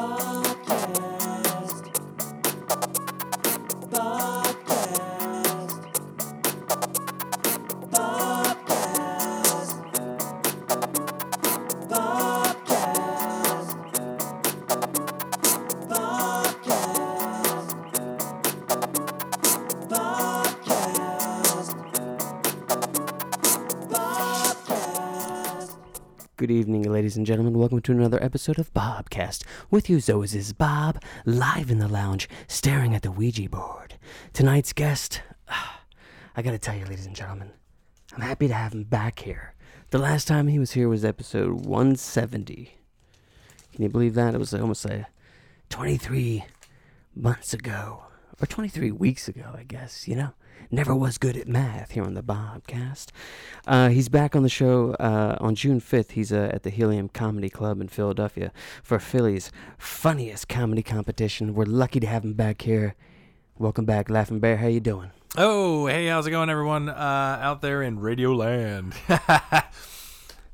Good ladies and gentlemen. Welcome to another episode of Bobcast. With you, always, is Bob, live in the lounge, staring at the Ouija board. Tonight's guest, I gotta tell you, ladies and gentlemen, I'm happy to have him back here. The last time he was here was episode 170. Can you believe that? It was almost like 23 months ago, or 23 weeks ago, I guess, you know? Never was good at math here on the Bobcast. Uh, he's back on the show uh, on June 5th. He's uh, at the Helium Comedy Club in Philadelphia for Philly's funniest comedy competition. We're lucky to have him back here. Welcome back, Laughing Bear. How you doing? Oh, hey, how's it going, everyone uh, out there in Radio Land? Damn,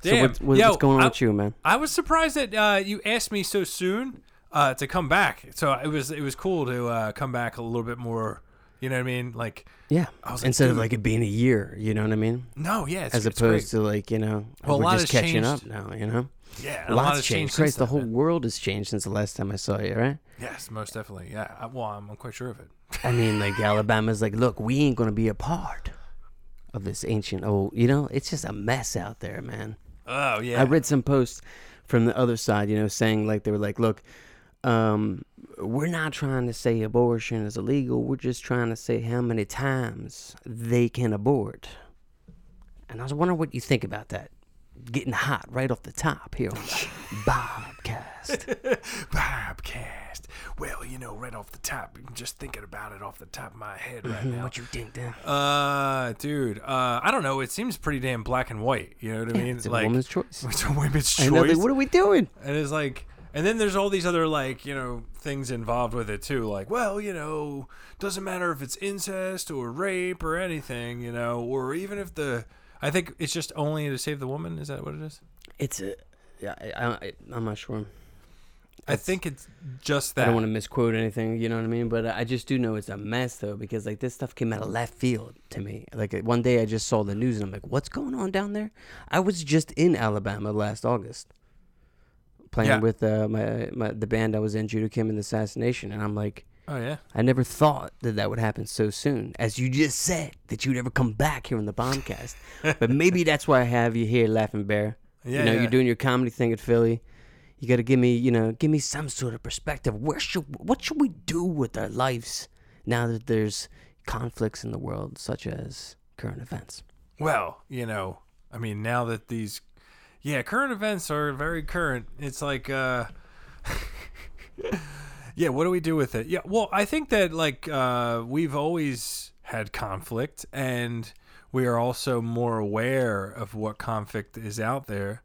So what's, what's, Yo, going on I, with you, man? I was surprised that uh, you asked me so soon uh, to come back. So it was it was cool to uh, come back a little bit more. You know what I mean? Like, Yeah. I was like, Instead of like it being a year, you know what I mean? no, yeah, it's, As it's opposed to like, you know, Well, a we're lot just catching up changed. now, you know? yeah, a Lots lot has changed. changed. Christ, the whole then, world has changed since the last time I saw you, right? Yes, most definitely. Yeah. I, well, I'm, I'm quite sure of it. I mean, like Alabama's like, look, we ain't gonna be a part of this ancient old. You know, it's just a mess out there, man. Oh yeah. I read some posts from the other side, you know, saying like they were like, look, um, we're not trying to say abortion is illegal. We're just trying to say how many times they can abort. And I was wondering what you think about that. Getting hot right off the top here on Bobcast. Bobcast. Well, you know, right off the top, just thinking about it off the top of my head right now. what you think, Dan? Uh, dude, uh, I don't know. It seems pretty damn black and white. You know what I mean? It's like, a woman's choice. It's a woman's choice. Like, what are we doing? and it's like, and then there's all these other like, you know, things involved with it too. Like, well, you know, doesn't matter if it's incest or rape or anything, you know, or even if the, I think it's just only to save the woman. Is that what it is? It's a. Yeah, I, I, I'm not sure. I think it's just that. I don't want to misquote anything, you know what I mean? But I just do know it's a mess though, because like this stuff came out of left field to me. Like one day I just saw the news and I'm like, what's going on down there? I was just in Alabama last August, playing Yeah. with uh, my, my the band I was in, Judah Kim and the Assassination, and I'm like, oh yeah. I never thought that that would happen so soon, as you just said that you'd ever come back here on the Bombcast. but maybe that's why I have you here, Laughing Bear. Yeah, you know, yeah. you're doing your comedy thing at Philly. You got to give me, you know, give me some sort of perspective. Where should what should we do with our lives now that there's conflicts in the world, such as current events? Well, you know, I mean, now that these, yeah, current events are very current. It's like, uh, yeah, what do we do with it? Yeah, well, I think that like uh, we've always had conflict, and we are also more aware of what conflict is out there.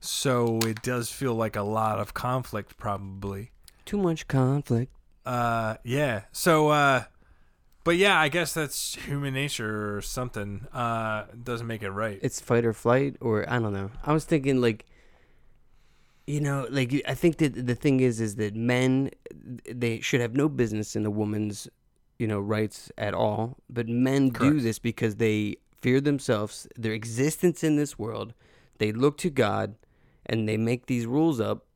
So it does feel like a lot of conflict, probably. Too much conflict. Uh, yeah. So, uh, but yeah, I guess that's human nature or something. Uh, doesn't make it right. It's fight or flight, or I don't know. I was thinking like, you know, like I think that the thing is, is that men they should have no business in a woman's, you know, rights at all. But men do this because they fear themselves, their existence in this world. They look to God, and they make these rules up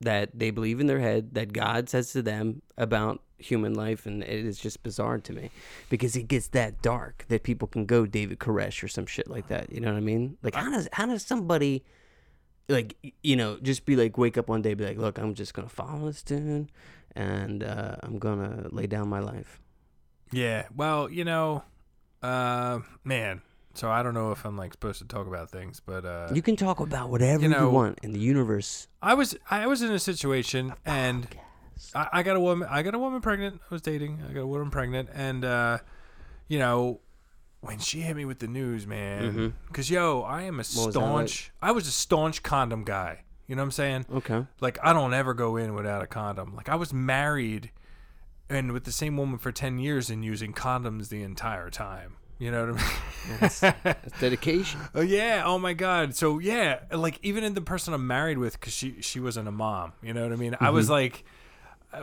that they believe in their head that God says to them about human life, and it is just bizarre to me because it gets that dark that people can go David Koresh or some shit like that. You know what I mean? Like how does how does somebody like you know just be like wake up one day and be like, look, I'm just gonna follow this dude, and uh, I'm gonna lay down my life. Yeah. Well, you know, uh, man. So I don't know if I'm like supposed to talk about things, but uh, You can talk about whatever you, know- want in the universe. I was I was in a situation and I, I got a woman I got a woman pregnant. I was dating. I got a woman pregnant, and uh, you know, when she hit me with the news, man, because yo, I am a Mm-hmm. was staunch. I was a staunch condom guy. You know what I'm saying? Okay. Like I don't ever go in without a condom. Like I was married and with the same woman for 10 years and using condoms the entire time. You know what I mean? That's, that's dedication. Oh yeah! Oh my God! So yeah, like even in the person I'm married with, because she she wasn't a mom. You know what I mean? I was like, uh,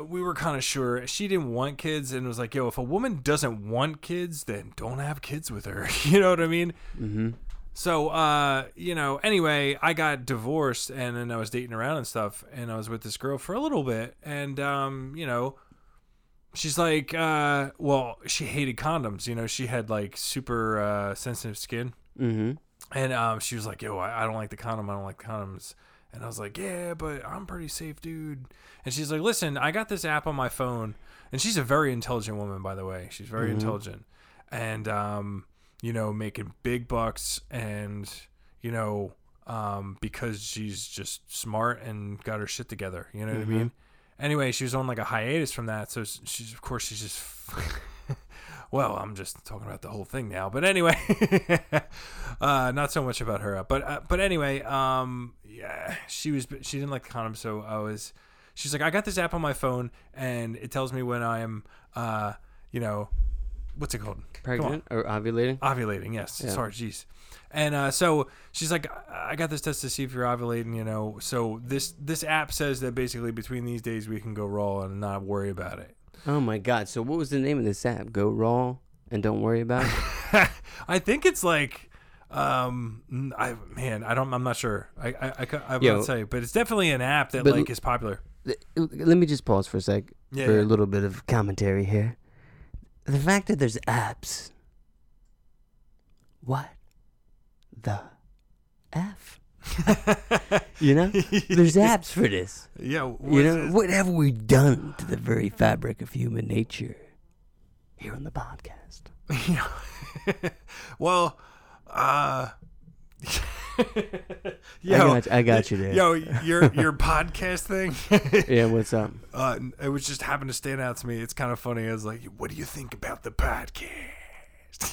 we were kind of sure she didn't want kids, and was like, yo, if a woman doesn't want kids, then don't have kids with her. you know what I mean? Mm-hmm. So, uh, you know, anyway, I got divorced and then I was dating around and stuff, and I was with this girl for a little bit, and um, you know, she's like, uh, well, she hated condoms. You know, she had like super uh, sensitive skin, Mm-hmm. and um, she was like, yo, I, I don't like the condom. I don't like condoms. And I was like, yeah, but I'm pretty safe, dude. And she's like, listen, I got this app on my phone, and she's a very intelligent woman, by the way. She's very Mhm. intelligent, and um, you know, making big bucks, and you know, um, because she's just smart and got her shit together. You know what I Mhm. mean? Anyway, she was on like a hiatus from that, so she's of course she's just. well, I'm just talking about the whole thing now, but anyway, uh, not so much about her, but uh, but anyway, um, yeah, she was she didn't like the condom, so I was. She's like, I got this app on my phone, and it tells me when I am, uh, you know, what's it called? Pregnant or ovulating? Ovulating, yes. Yeah. Sorry, jeez. And uh, so she's like, I I got this test to see if you're ovulating, you know. So this this app says that basically between these days we can go raw and not worry about it. Oh my god! So what was the name of this app? Go raw and don't worry about it. I think it's like, um, I man, I don't, I'm not sure. I I I, I Yo. would say, but it's definitely an app that like is popular. Let me just pause for a sec Yeah, for yeah. a little bit of commentary here. The fact that there's apps. What the f? You know, there's apps for this. yeah, You know, what have we done to the very fabric of human nature here on the podcast? Yeah. well, uh, I yo, got, I got you there. yo, your your podcast thing. Yeah, what's up? uh, it was just happened to stand out to me. It's kind of funny. I was like, "What do you think about the podcast?"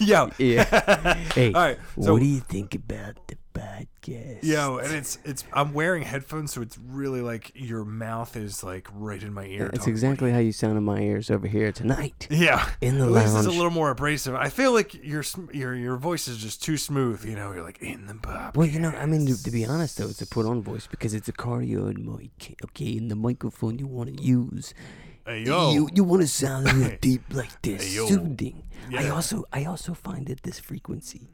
Yo, Yeah. Hey, all right. So what do you think about the podcast? Yo, and it's it's I'm wearing headphones, so it's really like your mouth is like right in my ear. It's exactly how you sound in my ears over here tonight Yeah, in the at least it's a little more abrasive. I feel like your sm- your your voice is just too smooth. You know, you're like in the pop. Well, you know, I mean, to, to be honest, though, it's a put-on voice because it's a cardioid mic, okay? And the microphone you want to use, Hey, yo, you you want to sound deep like this, Hey, soothing. I also I also find that this frequency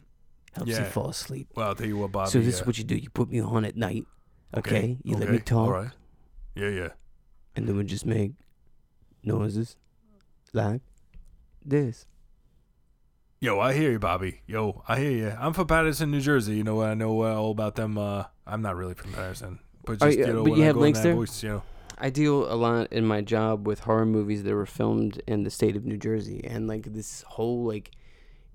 helps you fall asleep. well, I'll tell you what, Bobby. so this uh, is what you do: you put me on at night, okay? You let me talk, All right. Yeah, yeah. and then we just make noises like this. Yo, I hear you, Bobby. Yo, I hear you. I'm from Paterson, New Jersey. You know, what I know uh, all about them. Uh, I'm not really from Paterson, but just you- you know, but you I have links there? Voice, you know. I deal a lot in my job with horror movies that were filmed in the state of New Jersey, and like this whole like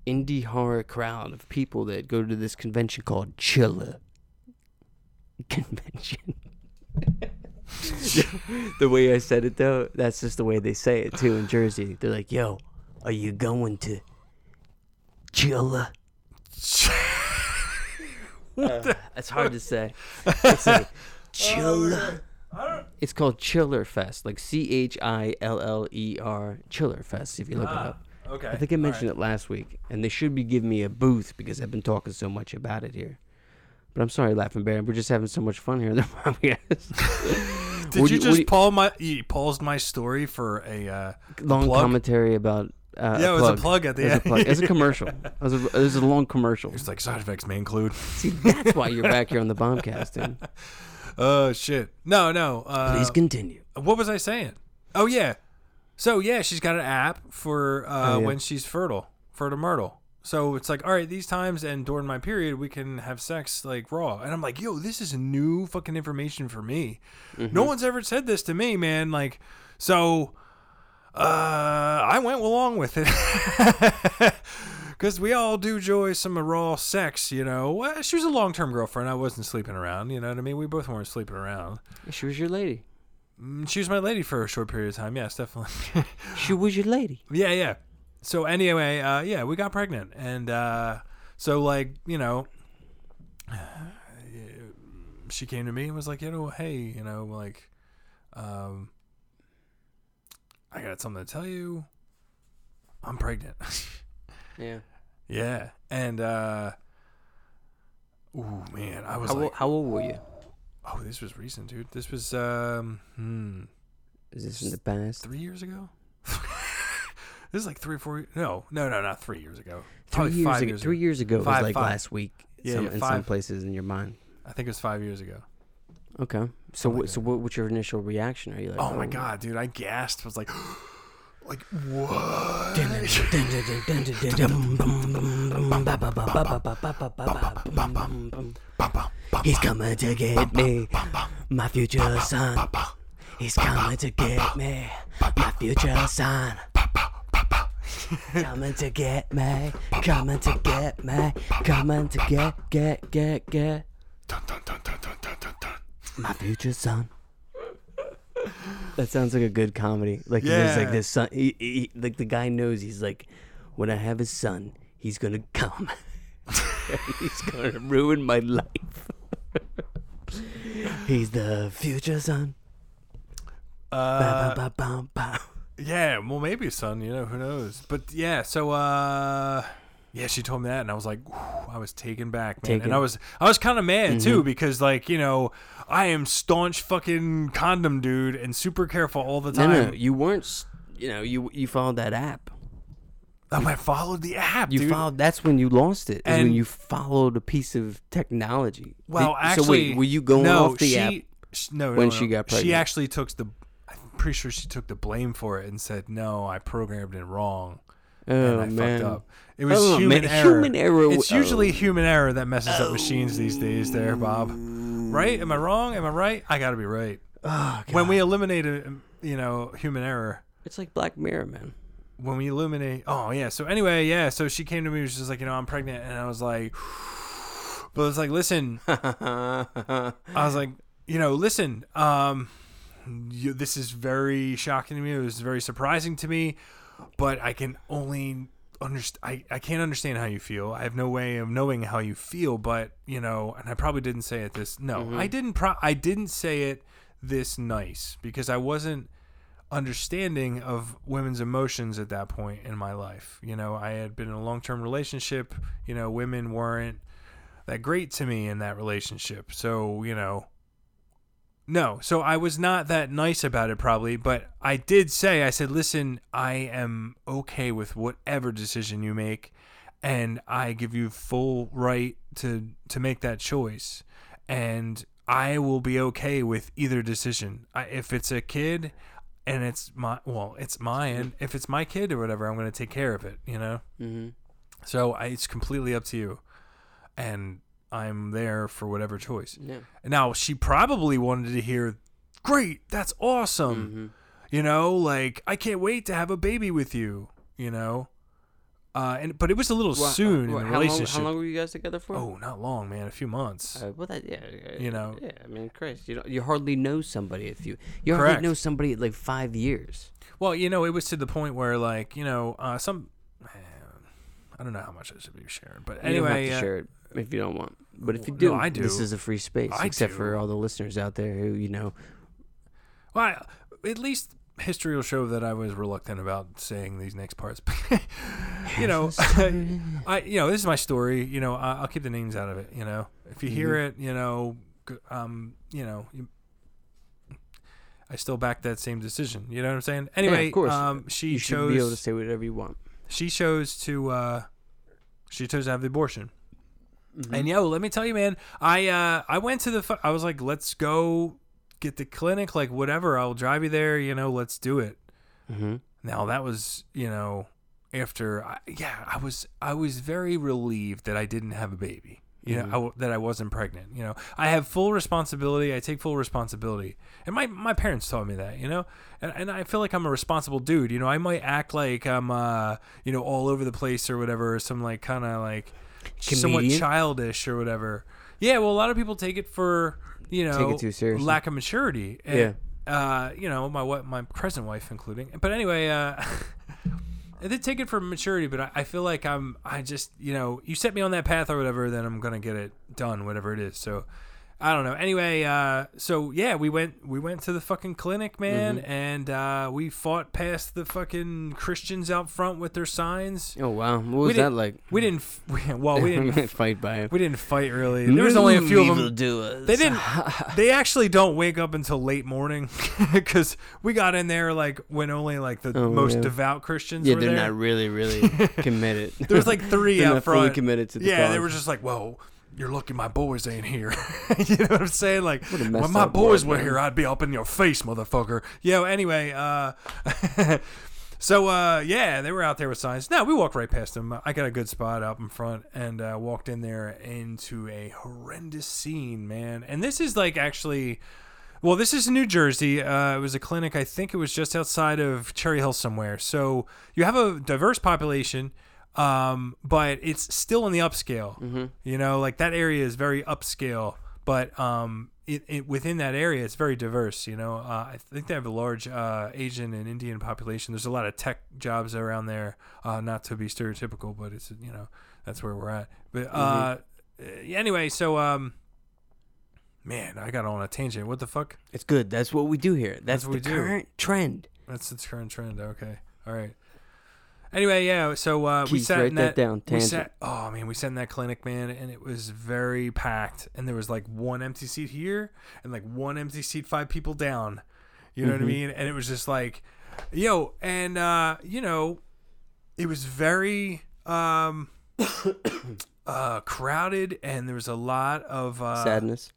indie horror crowd of people that go to this convention called Chilla Convention. the way I said it though, that's just the way they say it too in Jersey. They're like, "Yo, are you going to Chilla?" Uh, it's hard to say. It's like Chilla. It's called Chiller Fest, like C H I L L E R Chiller Fest. If you look it Ah, up, okay. I think I mentioned it last week, and they should be giving me a booth because I've been talking so much about it here. But I'm sorry, Laughing Bear. We're just having so much fun here in the podcast. Did What you just Paul my you paused my story for a uh, long plug? commentary about uh, yeah, a it was plug. a plug at the It was a end. plug. It was a commercial. It was a, it was a long commercial. It's like side effects may include. See, that's why you're back here on the bombcast. Dude. Oh shit! No, no. Uh, Please continue. what was I saying? Oh yeah. So yeah, she's got an app for uh, Oh, yeah. when she's fertile, fertile myrtle. So it's like, all right, these times and during my period, we can have sex like raw. And I'm like, yo, this is new fucking information for me. Mm-hmm. No one's ever said this to me, man. Like, so uh, I went along with it. Because we all do enjoy some raw sex, you know. Well, she was a long term girlfriend. I wasn't sleeping around, you know what I mean? We both weren't sleeping around. She was your lady. Mm, She was my lady for a short period of time. Yes, definitely. She was your lady. yeah, yeah. So anyway, uh, yeah, we got pregnant, and uh, so like you know, she came to me and was like, you know, hey, you know, like, um, I got something to tell you. I'm pregnant. Yeah. Yeah, and uh, ooh man, I was How, like, how old were you? Oh, this was recent, dude. This was um, hmm, Is this in the past? three years ago. this is like three or four. No, no, no, not three years ago. Three Probably years five ago. years three ago. years ago was like five. last week. Yeah, some, yeah, in some places in your mind. I think it was five years ago. Okay. So what? like So what? What's your initial reaction? Are you like? Oh my god, dude! I gasped. I was like, like what? He's coming to get me, my future son. He's coming to get me, my future son. Coming to get me, coming to get me, coming to get, get, get, get Dun, dun, dun, dun, dun, dun, dun, my future son. That sounds like a good comedy. Like there's like this son. He, he, like the guy knows he's like, when I have a son, he's gonna come. he's gonna ruin my life. he's the future son. Uh, ba, ba, ba, ba. yeah, well, maybe son. You know, who knows? But yeah, so uh, yeah, she told me that, and I was like, whew, I was taken back, man. Taken. And I was, I was kind of mad too because, like, you know, I am staunch fucking condom dude and super careful all the time. no, you weren't. You know, you you followed that app. Oh, I followed the app, You dude. followed. That's when you lost it. Is when you followed a piece of technology. Well, Did- actually, so wait, were you going no, off the she, app? No, no, when no. she got She actually took the. I'm pretty sure she took the blame for it and said, "No, I programmed it wrong." Oh and I man. fucked up. It was Oh, human man, error. human error It's usually oh. human error that messes up machines these days. There, Bob. Right? Am I wrong? Am I right? I got to be right. Oh, When we eliminate, a, you know, human error. It's like Black Mirror, man. When we eliminate, oh yeah. So anyway, yeah. So she came to me. She was like, you know, I'm pregnant, and I was like, but it's like, listen, I was like, you know, listen, um, you, this is very shocking to me. It was very surprising to me, but I can only understand. I, I can't understand how you feel. I have no way of knowing how you feel, but you know, and I probably didn't say it this. No, mm-hmm. I didn't. Pro- I didn't say it this nice because I wasn't understanding of women's emotions at that point in my life. You know, I had been in a long term relationship. You know, women weren't that great to me in that relationship. So, you know, no. So I was not that nice about it probably, but I did say, I said, listen, I am okay with whatever decision you make and I give you full right to to make that choice. And I will be okay with either decision. I, if it's a kid and it's my well, it's mine. If it's my kid or whatever, I'm going to take care of it, you know? Mm-hmm. So I, it's completely up to you, and I'm there for whatever choice. Yeah. Now she probably wanted to hear, "Great, that's awesome," Mm-hmm. you know, like I can't wait to have a baby with you, you know. Uh, and but it was a little soon in the how relationship. Long, how long were you guys together for? Oh, not long, man. A few months. Uh, well, that yeah, You know. Yeah, I mean, Christ, you don't, you hardly know somebody if you you Correct. hardly know somebody at like five years. Well, you know, it was to the point where, like, you know, uh, some. I don't know how much I should be sharing, but You don't have anyway, to uh, share it if you don't want. But if you No, do, I do. This is a free space, I except for all the listeners out there who you know. Well, I- at least history will show that I was reluctant about saying these next parts. you know, I you know this is my story. You know, I, I'll keep the names out of it. You know, if you hear Mm-hmm. it, you know, um, you know, you, I still back that same decision. You know what I'm saying? Anyway, of course. um, she you chose be able to say whatever you want. she chose to uh, she chose to have the abortion. Mm-hmm. And yo, let me tell you, man, I uh, I went to the. I was like, let's go get the clinic, like whatever. I'll drive you there. You know, let's do it. Mm-hmm. Now that was, you know, after. I, yeah, I was I was very relieved that I didn't have a baby. You know, I that I wasn't pregnant. You know, I have full responsibility. I take full responsibility, and my my parents taught me that. You know, and and I feel like I'm a responsible dude. You know, I might act like I'm uh you know all over the place or whatever, or some like kind of like somewhat childish or whatever. Yeah, well, a lot of people take it for you know Take it too seriously. lack of maturity. And, Yeah. Uh, you know, my my present wife including. But anyway, uh, I did take it for maturity, but I, I feel like I'm I just you know you set me on that path or whatever, then I'm gonna get it done, whatever it is. So I don't know. Anyway, uh, so yeah, we went we went to the fucking clinic, man, Mm-hmm. and uh, we fought past the fucking Christians out front with their signs. Oh wow, what was We that didn't- like? We didn't. f- We, well, we didn't. fight by him. we didn't fight really. There was only a few of them. Doers. They didn't. They actually don't wake up until late morning because we got in there like when only like the Oh, most yeah. devout Christians. Yeah, were they're there. not really, really committed. There was like three they're out not fully front. committed to the yeah, cause. they were just like, "Whoa, you're lucky my boys ain't here." you know what I'm saying? Like, when my boys were man. here, I'd be up in your face, motherfucker. Yo, anyway, uh, so uh, yeah, they were out there with signs. No, we walked right past them. I got a good spot up in front and uh, walked in there into a horrendous scene, man. And this is like actually. Well, this is New Jersey. Uh, it was a clinic. I think it was just outside of Cherry Hill somewhere. So you have a diverse population, um, but it's still in the upscale. You know, like that area is very upscale, but um, it, it within that area, it's very diverse. You know, uh, I think they have a large uh, Asian and Indian population. There's a lot of tech jobs around there. Uh, not to be stereotypical, but it's you know that's where we're at. But uh, anyway, so um. Man, I got on a tangent. What the fuck? It's good. That's what we do here. That's, That's what the we do. current trend. That's the current trend. Okay. All right. Anyway, yeah. So uh, we Keith, sat write in that that, down, We tangent. sat. Oh man, we sat in that clinic, man, and it was very packed. And there was like one empty seat here, and like one empty seat, five people down. You know Mm-hmm. what I mean? And it was just like, yo, and uh, you know, it was very um, uh, crowded, and there was a lot of uh, Sadness.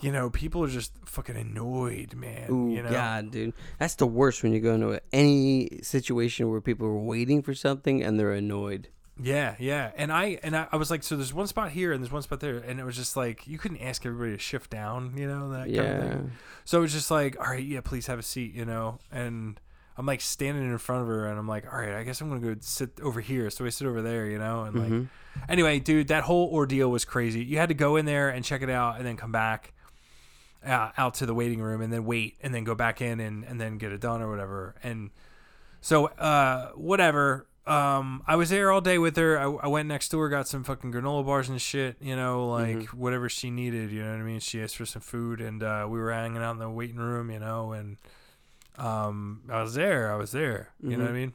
You know, people are just fucking annoyed, man. Ooh, you know? God, dude. That's the worst when you go into any situation where people are waiting for something and they're annoyed. Yeah, yeah. And I and I, I was like, so there's one spot here and there's one spot there, and it was just like you couldn't ask everybody to shift down, you know, that kind of Yeah. thing. So it was just like, all right, yeah, please have a seat, you know. And I'm like standing in front of her, and I'm like, all right, I guess I'm gonna go sit over here. So I sit over there, you know, and like, Mm-hmm. anyway, dude, that whole ordeal was crazy. You had to go in there and check it out, and then come back. Uh, out to the waiting room and then wait and then go back in and, and then get it done or whatever and so uh, whatever. Um, I was there all day with her. I, I went next door, got some fucking granola bars and shit. You know, like whatever she needed. You know what I mean? She asked for some food, and uh, we were hanging out in the waiting room. You know, and um, I was there. I was there. You know what I mean?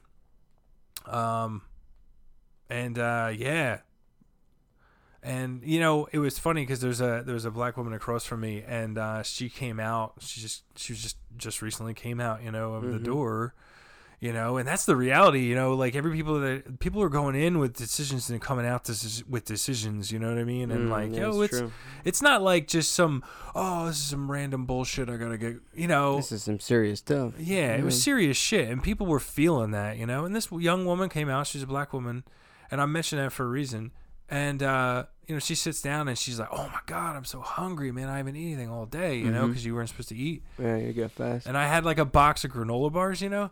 Um, and uh, yeah. And you know it was funny because there's a there's a black woman across from me, and uh, she came out. She just she was just just recently came out, you know, of the door, you know, and that's the reality, you know. Like every people that people are going in with decisions and coming out deci- with decisions, you know what I mean? And Mm, like, yeah, yo, it's true. it's not like just some oh this is some random bullshit I gotta get, you know. This is some serious stuff. Yeah, it was serious shit, and people were feeling that, you know. And this young woman came out; she's a black woman, and I mentioned that for a reason. And uh, you know, she sits down and she's like, "Oh my god, I'm so hungry, man! I haven't eaten anything all day, you know, because you weren't supposed to eat." Yeah, you got fast. And I had like a box of granola bars, you know,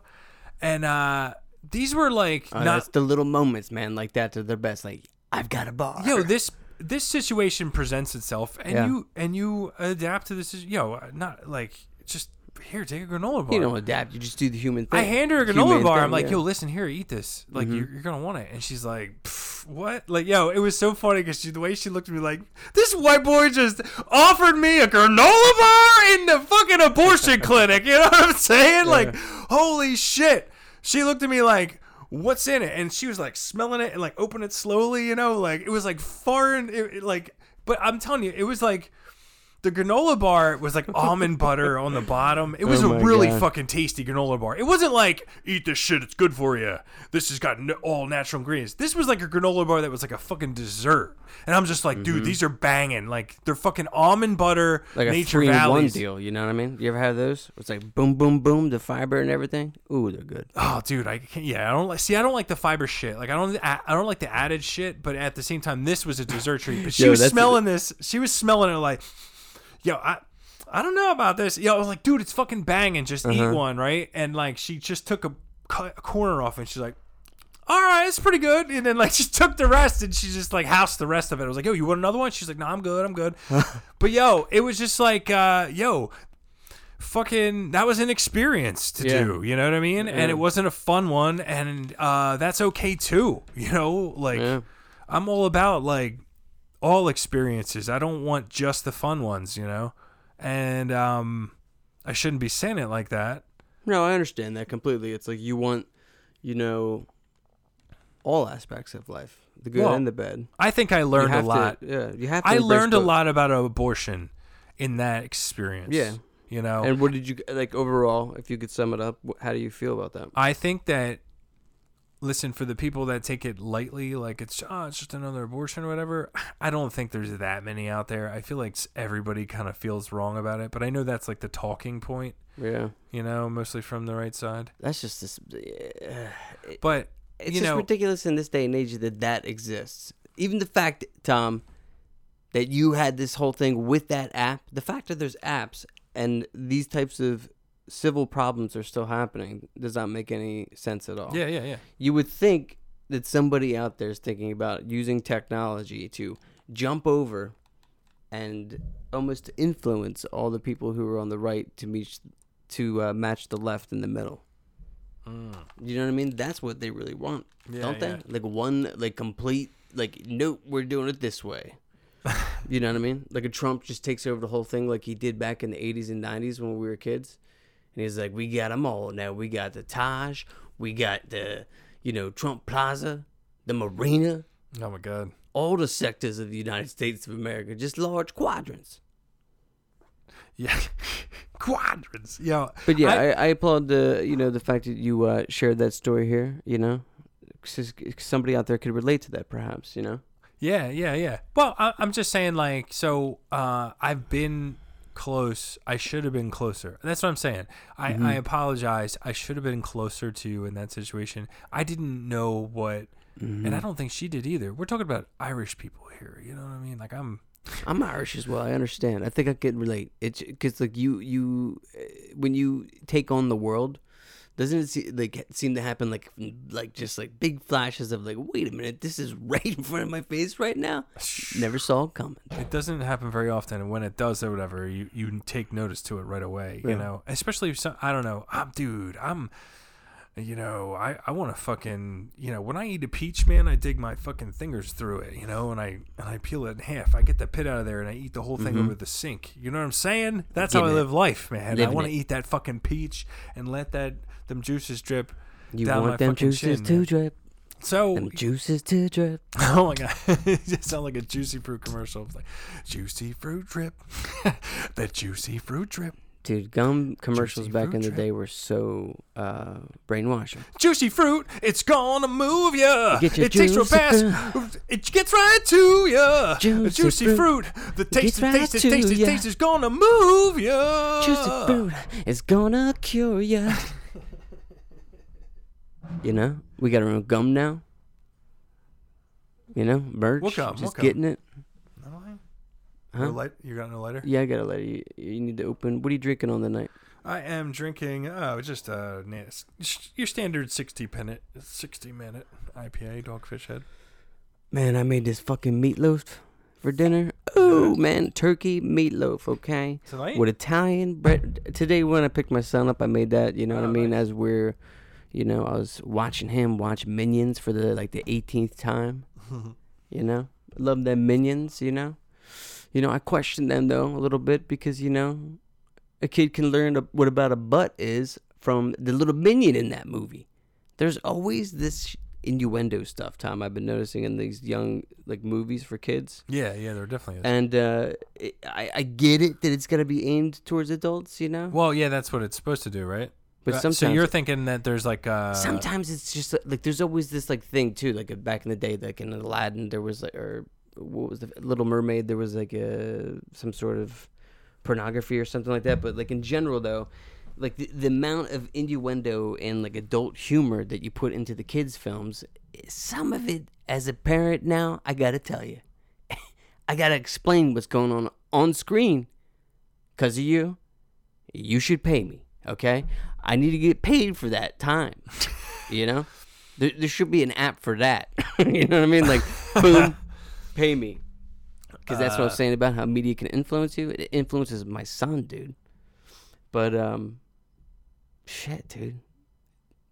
and uh, these were like Uh, not that's the little moments, man, like that are their best. Like, I've got a bar. yo this this situation presents itself and Yeah. you and you adapt to this yo not like just here take a granola bar You don't adapt. You just do the human thing. I hand her a granola Human bar. thing, I'm like, yeah. Mm-hmm. yo, listen here, eat this. Like, you're, you're gonna want it. And she's like, "Pff, what? Like, yo, it was so funny because the way she looked at me, like, this white boy just offered me a granola bar in the fucking abortion clinic. You know what I'm saying? Like, holy shit. She looked at me like. What's in it? And she was like smelling it and like open it slowly, you know, like it was like foreign, it, it, like. But I'm telling you, it was like the granola bar was like almond butter on the bottom. It was Oh a really God. fucking tasty granola bar. It wasn't like eat this shit, it's good for you. This has got all natural ingredients. This was like a granola bar that was like a fucking dessert. And I'm just like, dude, these are banging. Like they're fucking almond butter, Mm-hmm. like a Nature three one deal. You know what I mean? You ever have those? It's like boom, boom, boom, the fiber and everything. Ooh, they're good. Oh, dude, I can't. Yeah, I don't like. See, I don't like the fiber shit. Like, I don't. I don't like the added shit. But at the same time, this was a dessert treat. But she Yo, was smelling this. She was smelling it like, yo, I. I don't know about this. Yo, I was like, dude, it's fucking banging. Just eat Uh-huh. one, right? And like, she just took a, cut a corner off, and she's like, "All right, it's pretty good." And then like, she took the rest, and she just like housed the rest of it. I was like, "Yo, you want another one?" She's like, "No, I'm good. I'm good." but yo, it was just like, uh, yo, fucking that was an experience to Yeah. do you know what i mean and it wasn't a fun one and uh that's okay too you know like Yeah. i'm all about like all experiences. I don't want just the fun ones, you know. And um, I shouldn't be saying it like that. No, I understand that completely. It's like you want, you know, all aspects of life, the good Well, and the bad. I think I learned a have to- lot. yeah, you have. To I learned a lot about abortion in that experience. Yeah. You know, And what did you like overall? If you could sum it up, how do you feel about that? I think that listen for the people that take it lightly, like it's oh, it's just another abortion or whatever. I don't think there's that many out there. I feel like everybody kind of feels wrong about it, but I know that's like the talking point. Yeah, You know, mostly from the right side. that's just this. Uh, But it's just know, ridiculous in this day and age that that exists. Even the fact, Tom, that you had this whole thing with that app. The fact that there's apps and these types of civil problems are still happening does not make any sense at all. yeah, yeah, yeah. You would think that somebody out there is thinking about using technology to jump over and almost influence all the people who are on the right to meet to uh, match the left in the middle. You know what I mean? That's what they really want, Yeah, don't they? yeah. Like one, like complete, like nope, we're doing it this way. you know what I mean? Like a Trump just takes over the whole thing, like he did back in the '80s and '90s when we were kids, and he's like, "We got them all now. We got the Taj, we got the, you know, Trump Plaza, the Marina, Oh my god. all the sectors of the United States of America, just large quadrants." Yeah. Quadrants. Yeah. But yeah, I- I, I, applaud the you know the fact that you uh, shared that story here. You know, 'Cause somebody out there could relate to that, perhaps. You know. Yeah, yeah, yeah. Well, I, I'm just saying, like, so uh, I've been close. I should have been closer. That's what I'm saying. I, Mm-hmm. I apologize. I should have been closer to you in that situation. I didn't know what, Mm-hmm. and I don't think she did either. We're talking about Irish people here. You know what I mean? Like, I'm. I'm Irish as well. I understand. I think I can relate. It's because like you, you, uh, when you take on the world, doesn't it see, like seem to happen like like just like big flashes of like, wait a minute, this is right in front of my face right now. Never saw it coming. It doesn't happen very often, and when it does or whatever, you you take notice to it right away. You know, especially if some, I don't know. I'm dude. I'm. You know, I, I want to fucking you know when I eat a peach, man, I dig my fucking fingers through it, you know, and I and I peel it in half. I get the pit out of there and I eat the whole thing over the sink. You know what I'm saying? That's how I Mm-hmm. It. live life, man. I want to eat that fucking peach and let that them juices drip. You down want my them fucking juices chin, to man. drip. So Them juices to drip. Oh my god! it just sound like a juicy fruit commercial. It's like juicy fruit drip, the juicy fruit drip, Dude, gum commercials Juicy back in the drip. day were so uh, brainwashing. juicy fruit. It's gonna move ya. Your it takes real fast. It gets right to ya. Juicy juicy fruit. fruit. The taste, right taste, taste, taste, taste is gonna move ya. Juicy fruit is gonna cure ya. you know, we got our own gum now. You know, merch. What gum? Just gum? getting it. No, Huh? No light? You got no lighter? Yeah, I got a lighter. you. You need to open. What are you drinking on the night? I am drinking. Oh, just uh, a your standard sixty minute, sixty minute IPA, Dogfish Head. Man, I made this fucking meatloaf for dinner. Oh man, turkey meatloaf. Okay. Tonight. with Italian bread. Today when I picked my son up, I made that. You know what I Oh, mean? nice. As we're, you know, I was watching him watch Minions for the like the 18th time. You know, love them Minions. You know, you know I question them though a little bit because you know, a kid can learn a, what about a butt is from the little minion in that movie. There's always this innuendo stuff, Tom. I've been noticing in these young like movies for kids. Yeah, yeah, there definitely is. And uh, it, I, I get it that it's gonna be aimed towards adults, you know. well, yeah, that's what it's supposed to do, right? But Uh, sometimes, so you're thinking that there's like uh sometimes it's just like there's always this like thing too. Like uh, back in the day, like in Aladdin, there was like, or what was the Little Mermaid? There was like a some sort of pornography or something like that. But like in general, though, like the, the amount of innuendo and like adult humor that you put into the kids' films, some of it, as a parent now, I gotta tell you, I gotta explain what's going on on screen. Cause of you, you should pay me. Okay, I need to get paid for that time. you know, there, there should be an app for that. you know what I mean? Like, boom, pay me. Because that's what I'm saying about how media can influence you. It influences my son, dude. But um, shit, dude,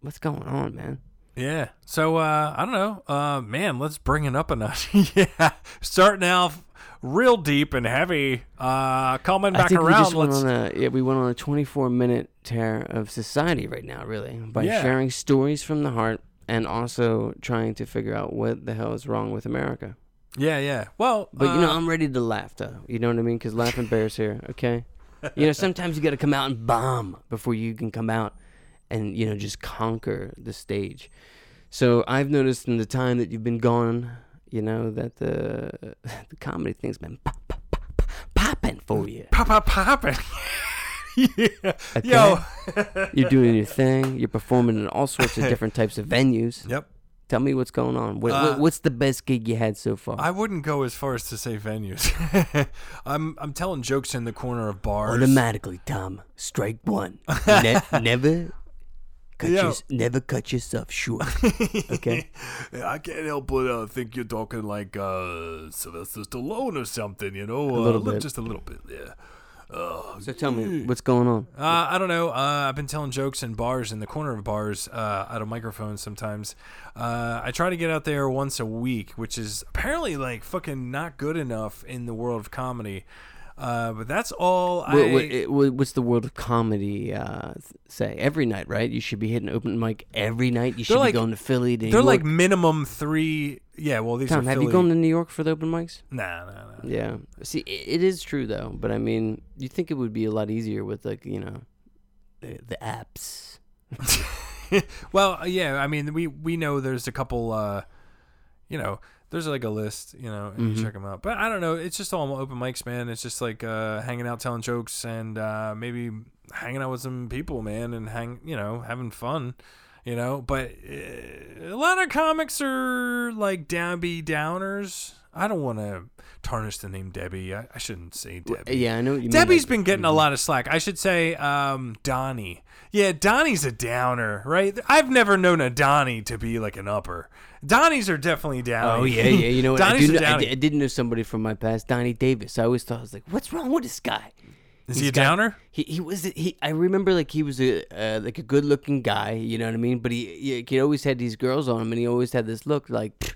what's going on, man? Yeah. So uh, I don't know. Uh, man, let's bring it up a notch. yeah. Starting out real deep and heavy. Uh, coming back we around. just Let's. on a yeah, we went on a 24 minute tear of society right now, really, by Yeah. sharing stories from the heart and also trying to figure out what the hell is wrong with America. Yeah, yeah. Well, But you know, uh, I'm ready to laugh though. You know what I mean? Because laughing bears here, okay. You know, sometimes you got to come out and bomb before you can come out and you know just conquer the stage. So I've noticed in the time that you've been gone, you know that the the comedy thing's been pop, pop, pop, pop, popping for you. pop, pop, popping. yeah. Yo. You're doing your thing. You're performing in all sorts of different types of venues. Yep. Tell me what's going on. What, Uh, what's the best gig you had so far? I wouldn't go as far as to say venues. I'm I'm telling jokes in the corner of bars. Automatically, Tom. Strike one. Ne- never cut Yo. your, never cut yourself short. Okay. I can't help but uh, think you're talking like uh, Sylvester Stallone or something, you know? A little bit. Just a little bit, yeah. Uh, So tell me what's going on. uh, I don't know. Uh, I've been telling jokes in bars, in the corner of bars, uh, out of microphones sometimes. Uh, I try to get out there once a week, which is apparently like fucking not good enough in the world of comedy. Uh, but that's all I. What, what, it- what's the world of comedy uh, say? Every night, right? You should be hitting open mic every night. You should like- be going to Philly. To they're New like minimum three. Yeah, well, these Tom, are have you gone to New York for the open mics? Nah, nah, nah. Yeah. See, i it is true though, but I mean, you think it would be a lot easier with like you know, the, the apps. well, yeah. I mean, we we know there's a couple. Uh, you know, there's like a list. You know, and Mhm. you check them out. But I don't know. It's just all open mics, man. It's just like uh, hanging out, telling jokes, and uh, maybe hanging out with some people, man, and hang. You know, having fun. You know, but uh, a lot of comics are like downbeat downers. I don't want to tarnish the name Debbie. I, I shouldn't say Debbie. Yeah, I know what you Debbie's mean. been getting a lot of slack. I should say um, Donnie. Yeah, Donnie's a downer, right? I've never known a Donnie to be like an upper. Donnies are definitely down. Oh yeah, yeah. You know what? I, Donnie's do know, I, I did know somebody from my past, Donnie Davis. I always thought I was like, what's wrong with this guy? Is He's he a got- downer? He he was he. I remember like he was a uh, like a good looking guy. You know what I mean? But he he, he always had these girls on him, and he always had this look like "Pfft,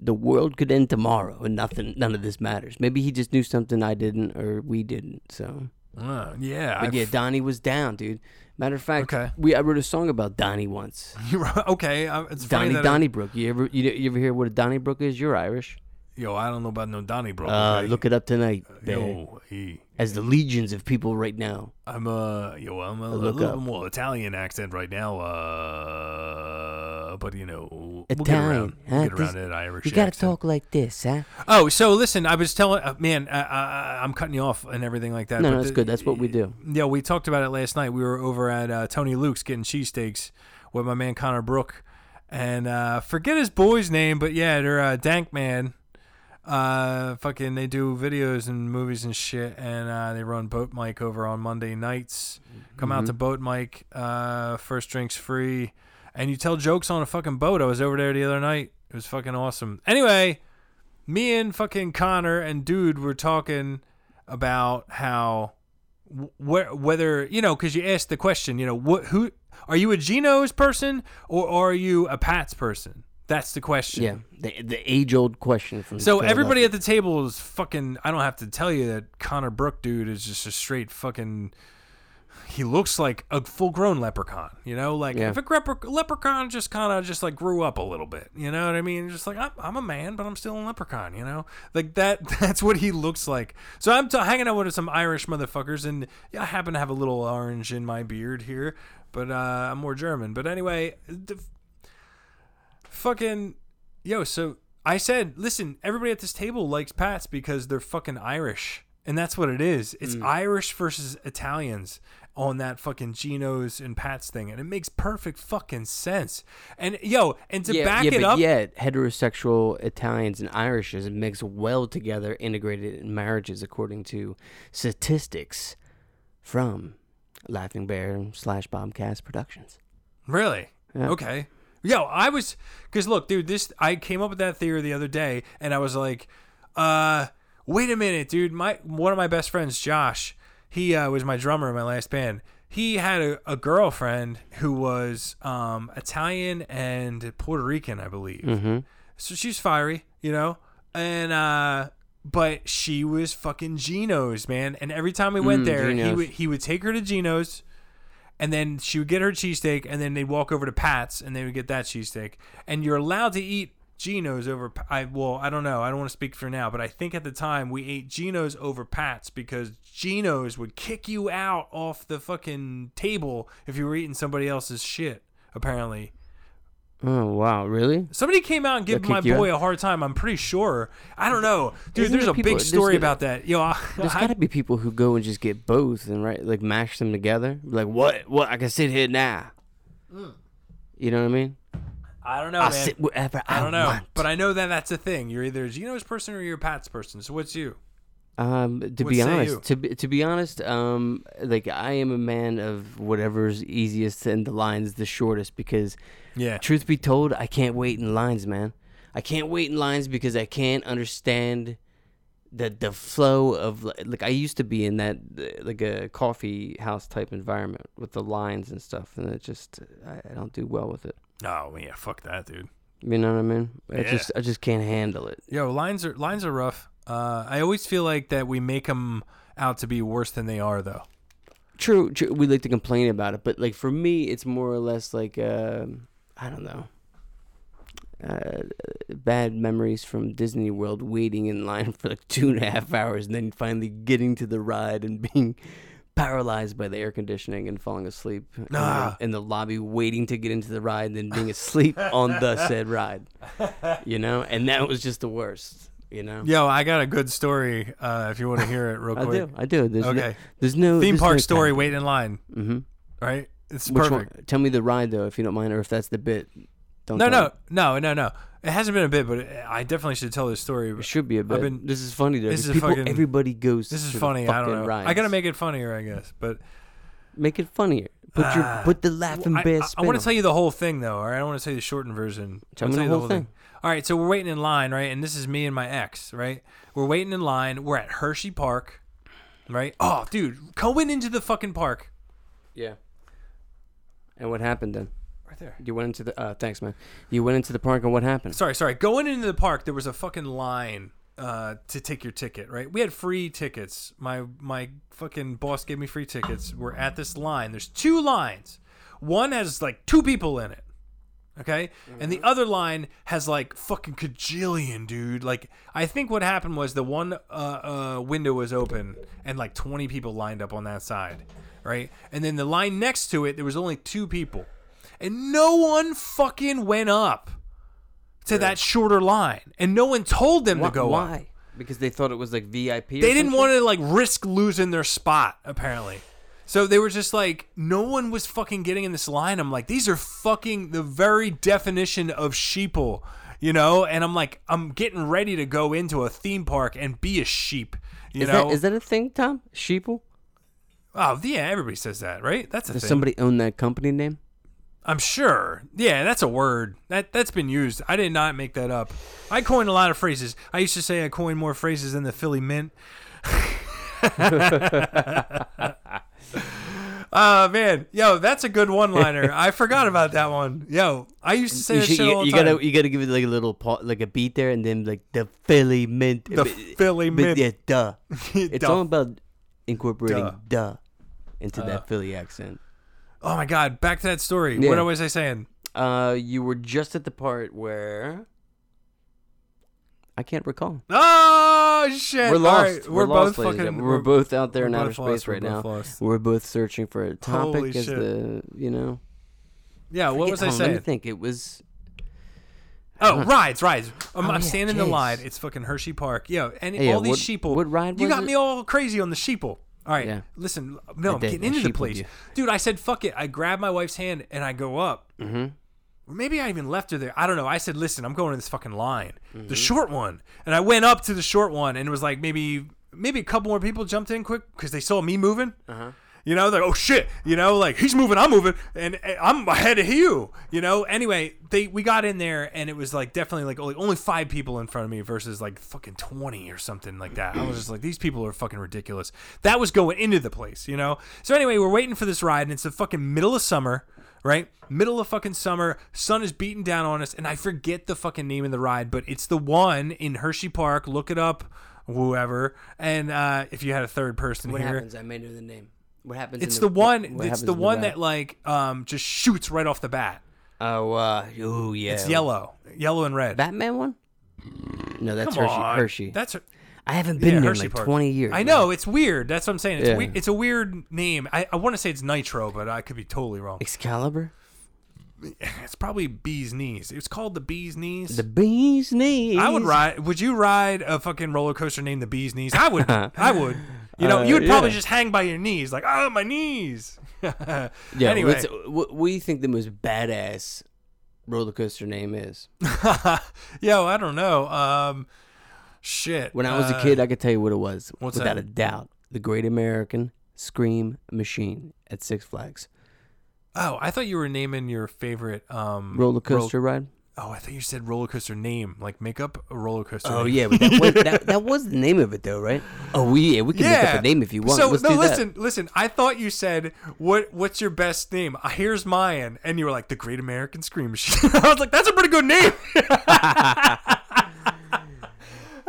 the world could end tomorrow, and nothing, none of this matters. Maybe he just knew something I didn't, or we didn't. So, Uh, yeah. but I've- yeah, Donnie was down, dude. Matter of fact, Okay. we I wrote a song about Donnie once. okay. uh, It's funny Donnie I- Donnybrook. You ever you, you ever hear what a Donnybrook is? You're Irish. yo, I don't know about no Donnie, bro. Uh, look it up tonight, babe. Yo, he, As the legions of people right now. I'm uh, yo, I'm a, a little up. more Italian accent right now. Uh, but you know, we'll get around, huh? get around This- Irish. You gotta talk like this, huh? Oh, so listen, I was telling, uh, man, uh, uh, I'm cutting you off and everything like that. No, but no, that's the- good. That's what we do. Yeah, we talked about it last night. We were over at uh, Tony Luke's getting cheesesteaks with my man Connor Brook, and uh, forget his boy's name, but yeah, they're uh, Dank Man. Uh, fucking, they do videos and movies and shit, and uh, they run Boat Mike over on Monday nights. Come out to Boat Mike, uh, first drinks free, and you tell jokes on a fucking boat. I was over there the other night. It was fucking awesome. Anyway, me and fucking Connor and dude were talking about how wh- whether you know because you asked the question you know what who are you a Geno's person or, or are you a Pat's person that's the question Yeah, the the age old question from. so everybody at the table is fucking I don't have to tell you that Connor Brook dude is just a straight fucking he looks like a full grown leprechaun, you know, like Yeah. if a leprechaun just kind of just like grew up a little bit, you know what I mean? Just like I'm, I'm a man, but I'm still a leprechaun, you know, like that. That's what he looks like. So I'm t- hanging out with some Irish motherfuckers, and I happen to have a little orange in my beard here, but uh, I'm more German. But anyway, the, fucking yo. So I said, listen, everybody at this table likes Pats because they're fucking Irish. And that's what it is. It's Mm. Irish versus Italians on that fucking Geno's and Pat's thing. And it makes perfect fucking sense. And yo, and to yeah, back yeah, it but up, yet heterosexual Italians and Irishes mix well together, integrated in marriages, according to statistics from Laughing Bear slash Bobcast Productions. Really? Yeah. Okay. Yo, I was because look, dude, this I came up with that theory the other day, and I was like, uh, wait a minute, dude. My one of my best friends, Josh, he uh, was my drummer in my last band. he had a, a girlfriend who was um, Italian and Puerto Rican, I believe. Mm-hmm. So she's fiery, you know, and uh, but she was fucking Geno's man. And every time we went Mm, there, he would he would take her to Geno's, and then she would get her cheesesteak, and then they'd walk over to Pat's, and they would get that cheesesteak. And you're allowed to eat Geno's over. I well, I don't know. I don't want to speak for now, but I think at the time we ate Geno's over Pat's because Geno's would kick you out off the fucking table if you were eating somebody else's shit. Apparently, Oh wow, really? Somebody came out and gave my kick you boy a hard time. I'm pretty sure. I don't know, dude. Isn't there's there a people- big story gotta- about that. Yo, I, There's I- got to be people who go and just get both and right, like mash them together. Like what? What? I can sit here now. Mm. You know what I mean? I don't know, I'll man. sit wherever I, I don't know, want. but I know that that's a thing. You're either a Geno's person or you're a Pat's person. So what's you? Um, to What be honest, to be, to be honest, um, like I am a man of whatever's easiest and the lines the shortest because, Yeah, truth be told, I can't wait in lines, man. I can't wait in lines because I can't understand the the flow of like I used to be in that like a coffee house type environment with the lines and stuff, and it just I, I don't do well with it. Oh yeah, fuck that, dude. You know what I mean? I Yeah. just I just can't handle it. Yo, lines are lines are rough. Uh, I always feel like that we make them out to be worse than they are, though. True, true. We like to complain about it, but like for me, it's more or less like um I don't know, uh, bad memories from Disney World, waiting in line for like two and a half hours, and then finally getting to the ride and being paralyzed by the air conditioning and falling asleep in the- Ah. in the lobby, waiting to get into the ride, and then being asleep on the said ride. You know, and that was just the worst. You know. Yo, I got a good story. Uh, if you want to hear it, real I quick. do. I do. There's Okay. No, there's no Theme there's park no story. Waiting in line. Mm-hmm. Right. It's Which perfect. one? Tell me the ride though, if you don't mind, or if that's the bit. Don't No, no, no, no, no. It hasn't been a bit, but I definitely should tell this story. It should be a bit. been- this is funny though. this is people, fucking- everybody goes. This is the funny. I don't know. I gotta make it funnier, I guess. But make it funnier. Put your Ah. put the laughing I, bear. I, want to tell you the whole thing, though. All right, I don't want to tell you the shortened version. Tell me the you whole thing. All right, so we're waiting in line, right? And this is me and my ex, right? We're waiting in line. We're at Hershey Park, right? Oh, dude, going into the fucking park. Yeah. And what happened then? Right there. You went into the. Uh, thanks, man. You went into the park, and what happened? Sorry, sorry. Going into the park, there was a fucking line uh, to take your ticket, right? We had free tickets. My my fucking boss gave me free tickets. We're at this line. There's two lines. One has like two people in it. Okay? And the other line has like fucking cajillion, dude. Like I think what happened was the one uh, uh, window was open and like 20 people lined up on that side, right? And then the line next to it there was only two people. And no one fucking went up to that shorter line, and no one told them Why? to go up. why? Because they thought it was like VIP. They didn't want to like risk losing their spot, apparently. So they were just like, no one was fucking getting in this line. I'm like, these are fucking the very definition of sheeple, you know. And I'm like, I'm getting ready to go into a theme park and be a sheep, you Is know. that is that a thing, Tom? Sheeple? oh yeah, everybody says that, right? That's a Does thing. somebody own that company name? I'm sure. Yeah, that's a word. That that's been used. I did not make that up. I coined a lot of phrases. I used to say I coined more phrases than the Philly Mint. Uh man, yo, that's a good one-liner. I forgot about that one. Yo, I used to say You, should- you- all you time. gotta you gotta give it like a little pa- like a beat there, and then like the Philly mint. The but- Philly Mint. Yeah, duh. It's Duh. all about incorporating Duh. duh, into Uh. that Philly accent. Oh my god, back to that story. Yeah. What was I saying? Uh, you were just at the part where I can't recall. Oh shit! We're lost. right, We're, We're, lost, both fucking. We're, both out there in outer both lost. space right We're now. lost. We're both searching for a topic Holy as shit. the you know. Yeah, what was I hold on, Let think. It was. Oh, rides, rides. I'm, Oh, I'm yeah, standing in the line. It's fucking Hershey Park. Yo, and Hey, all uh, these what- sheeple. what ride You got it? me all crazy on the sheeple. All right, Yeah. listen. No, I I'm did. getting into the place, dude. I said fuck it. I grab my wife's hand and I go up. Mm-hmm. Or maybe I even left her there. I don't know. I said, listen, I'm going to this fucking line, Mm-hmm. the short one, and I went up to the short one, and it was like maybe maybe a couple more people jumped in quick because they saw me moving. Uh-huh. You know, they're like, oh shit, you know, like he's moving, I'm moving, and, and I'm ahead of you. You know. Anyway, they we got in there, and it was like definitely like only, only five people in front of me versus like fucking twenty or something like that. I was just like, these people are fucking ridiculous. That was going into the place, you know. So anyway, we're waiting for this ride, and it's the fucking middle of summer, right? Middle of fucking summer, sun is beating down on us, and I forget the fucking name of the ride, but it's the one in Hershey Park. Look it up, whoever. And uh, if you had a third person What here, happens? I may know the name. What happens? it's the, the, one. what- what it's the one back? that like um just shoots right off the bat. Oh, uh, oh yeah. It's yellow, yellow and red. Batman one? No, that's Come Hershey. on. Hershey. That's I haven't been yeah, there in like Park. 20 years. I man. know it's weird. That's what I'm saying. It's Yeah. we- it's a weird name. I, I want to say it's Nitro, but I could be totally wrong. Excalibur? It's probably Bee's Knees. It's called the Bee's Knees. The bee's knees. I would ride. Would you ride a fucking roller coaster named the Bee's Knees? I would. I would. You know, Uh, you would probably yeah. just hang by your knees, like, oh, my knees. Yeah, anyway, what, what do you think the most badass roller coaster name is? yo, I don't know. Um, shit. When I was Uh, a kid, I could tell you what it was. without that? a doubt. The Great American Scream Machine at Six Flags. Oh, I thought you were naming your favorite um Roller ro- coaster ride? Oh, I thought you said roller coaster name. Like make up a roller coaster. Oh, name. yeah. But that, was, that, that was the name of it, though, right? Oh, we, yeah, we can make up a name if you want. So Let's no, do that. listen, listen. I thought you said what? What's your best name? Uh, Here's mine, and you were like the Great American Scream Machine. I was like, that's a pretty good name.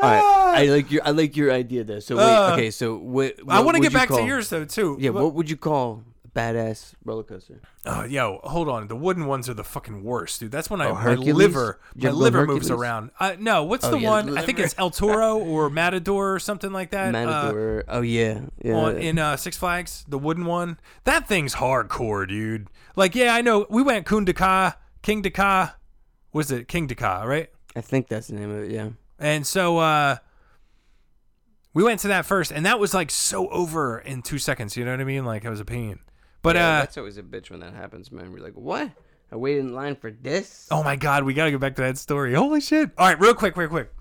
All right, I like your I like your idea though. So wait, Uh, okay, so what? I want to get back to yours though too. Yeah, But- what would you call badass roller coaster? Oh, yo, hold on. The wooden ones are the fucking worst, dude. That's when I Oh, my Hercules? liver, you my ever go liver moves around. Uh, no, what's Oh, the yeah, one? I think liver. it's El Toro or Matador or something like that. uh, Matador. oh yeah, yeah. on in uh, Six Flags, the wooden one. That thing's hardcore, dude. Like, yeah, I know. We went Kundaka, Kingda Ka. Was it Kingda Ka, right? I think that's the name of it. Yeah. And so uh we went to that first, and that was like so over in two seconds. You know what I mean? Like it was a pain. But Yeah, uh, that's always a bitch when that happens, man. We're like, what? I waited in line for this. oh my god, we gotta go back to that story. Holy shit! All right, real quick, real quick.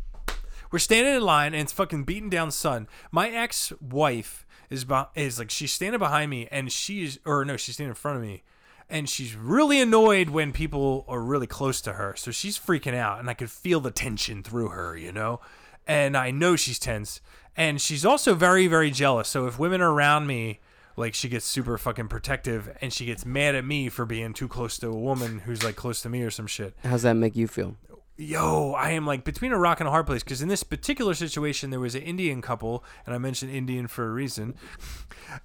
We're standing in line, and it's fucking beating down sun. My ex-wife is be- is like she's standing behind me, and she's or no, she's standing in front of me. And she's really annoyed when people are really close to her. So she's freaking out, and I could feel the tension through her, you know? And I know she's tense. And she's also very, very jealous. So if women are around me, like she gets super fucking protective and she gets mad at me for being too close to a woman who's like close to me or some shit. How's that make you feel? Yo, I am like between a rock and a hard place because in this particular situation, there was an Indian couple, and I mentioned Indian for a reason.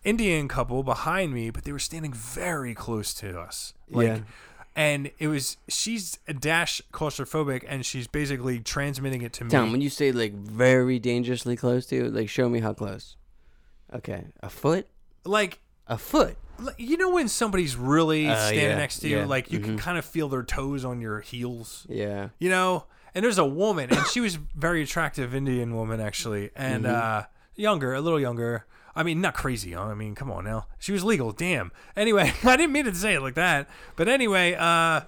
Indian couple behind me, but they were standing very close to us. Like, Yeah. and it was she's a dash claustrophobic, and she's basically transmitting it to me. Tom, when you say like very dangerously close to, like show me how close. Okay, a foot. Like, A foot. you know when somebody's really Uh, standing yeah, next to you, yeah, like you can mhm. kind of feel their toes on your heels. Yeah. you know and there's a woman and she was very attractive indian woman actually and Mm-hmm. uh younger a little younger i mean not crazy young i mean come on now she was legal damn anyway i didn't mean to say it like that but anyway uh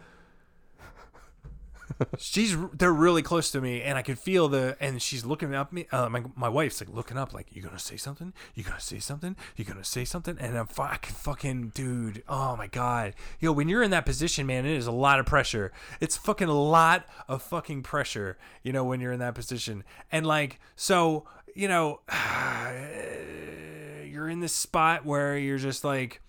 she's they're really close to me and i could feel the and she's looking up me uh, my, my wife's like looking up like you gonna say something? You gonna say something? You gonna say something? And i'm fucking fucking dude oh my god. Yo when you're in that position man it is a lot of pressure. It's fucking a lot of fucking pressure you know when you're in that position. And like so you know you're in this spot where you're just like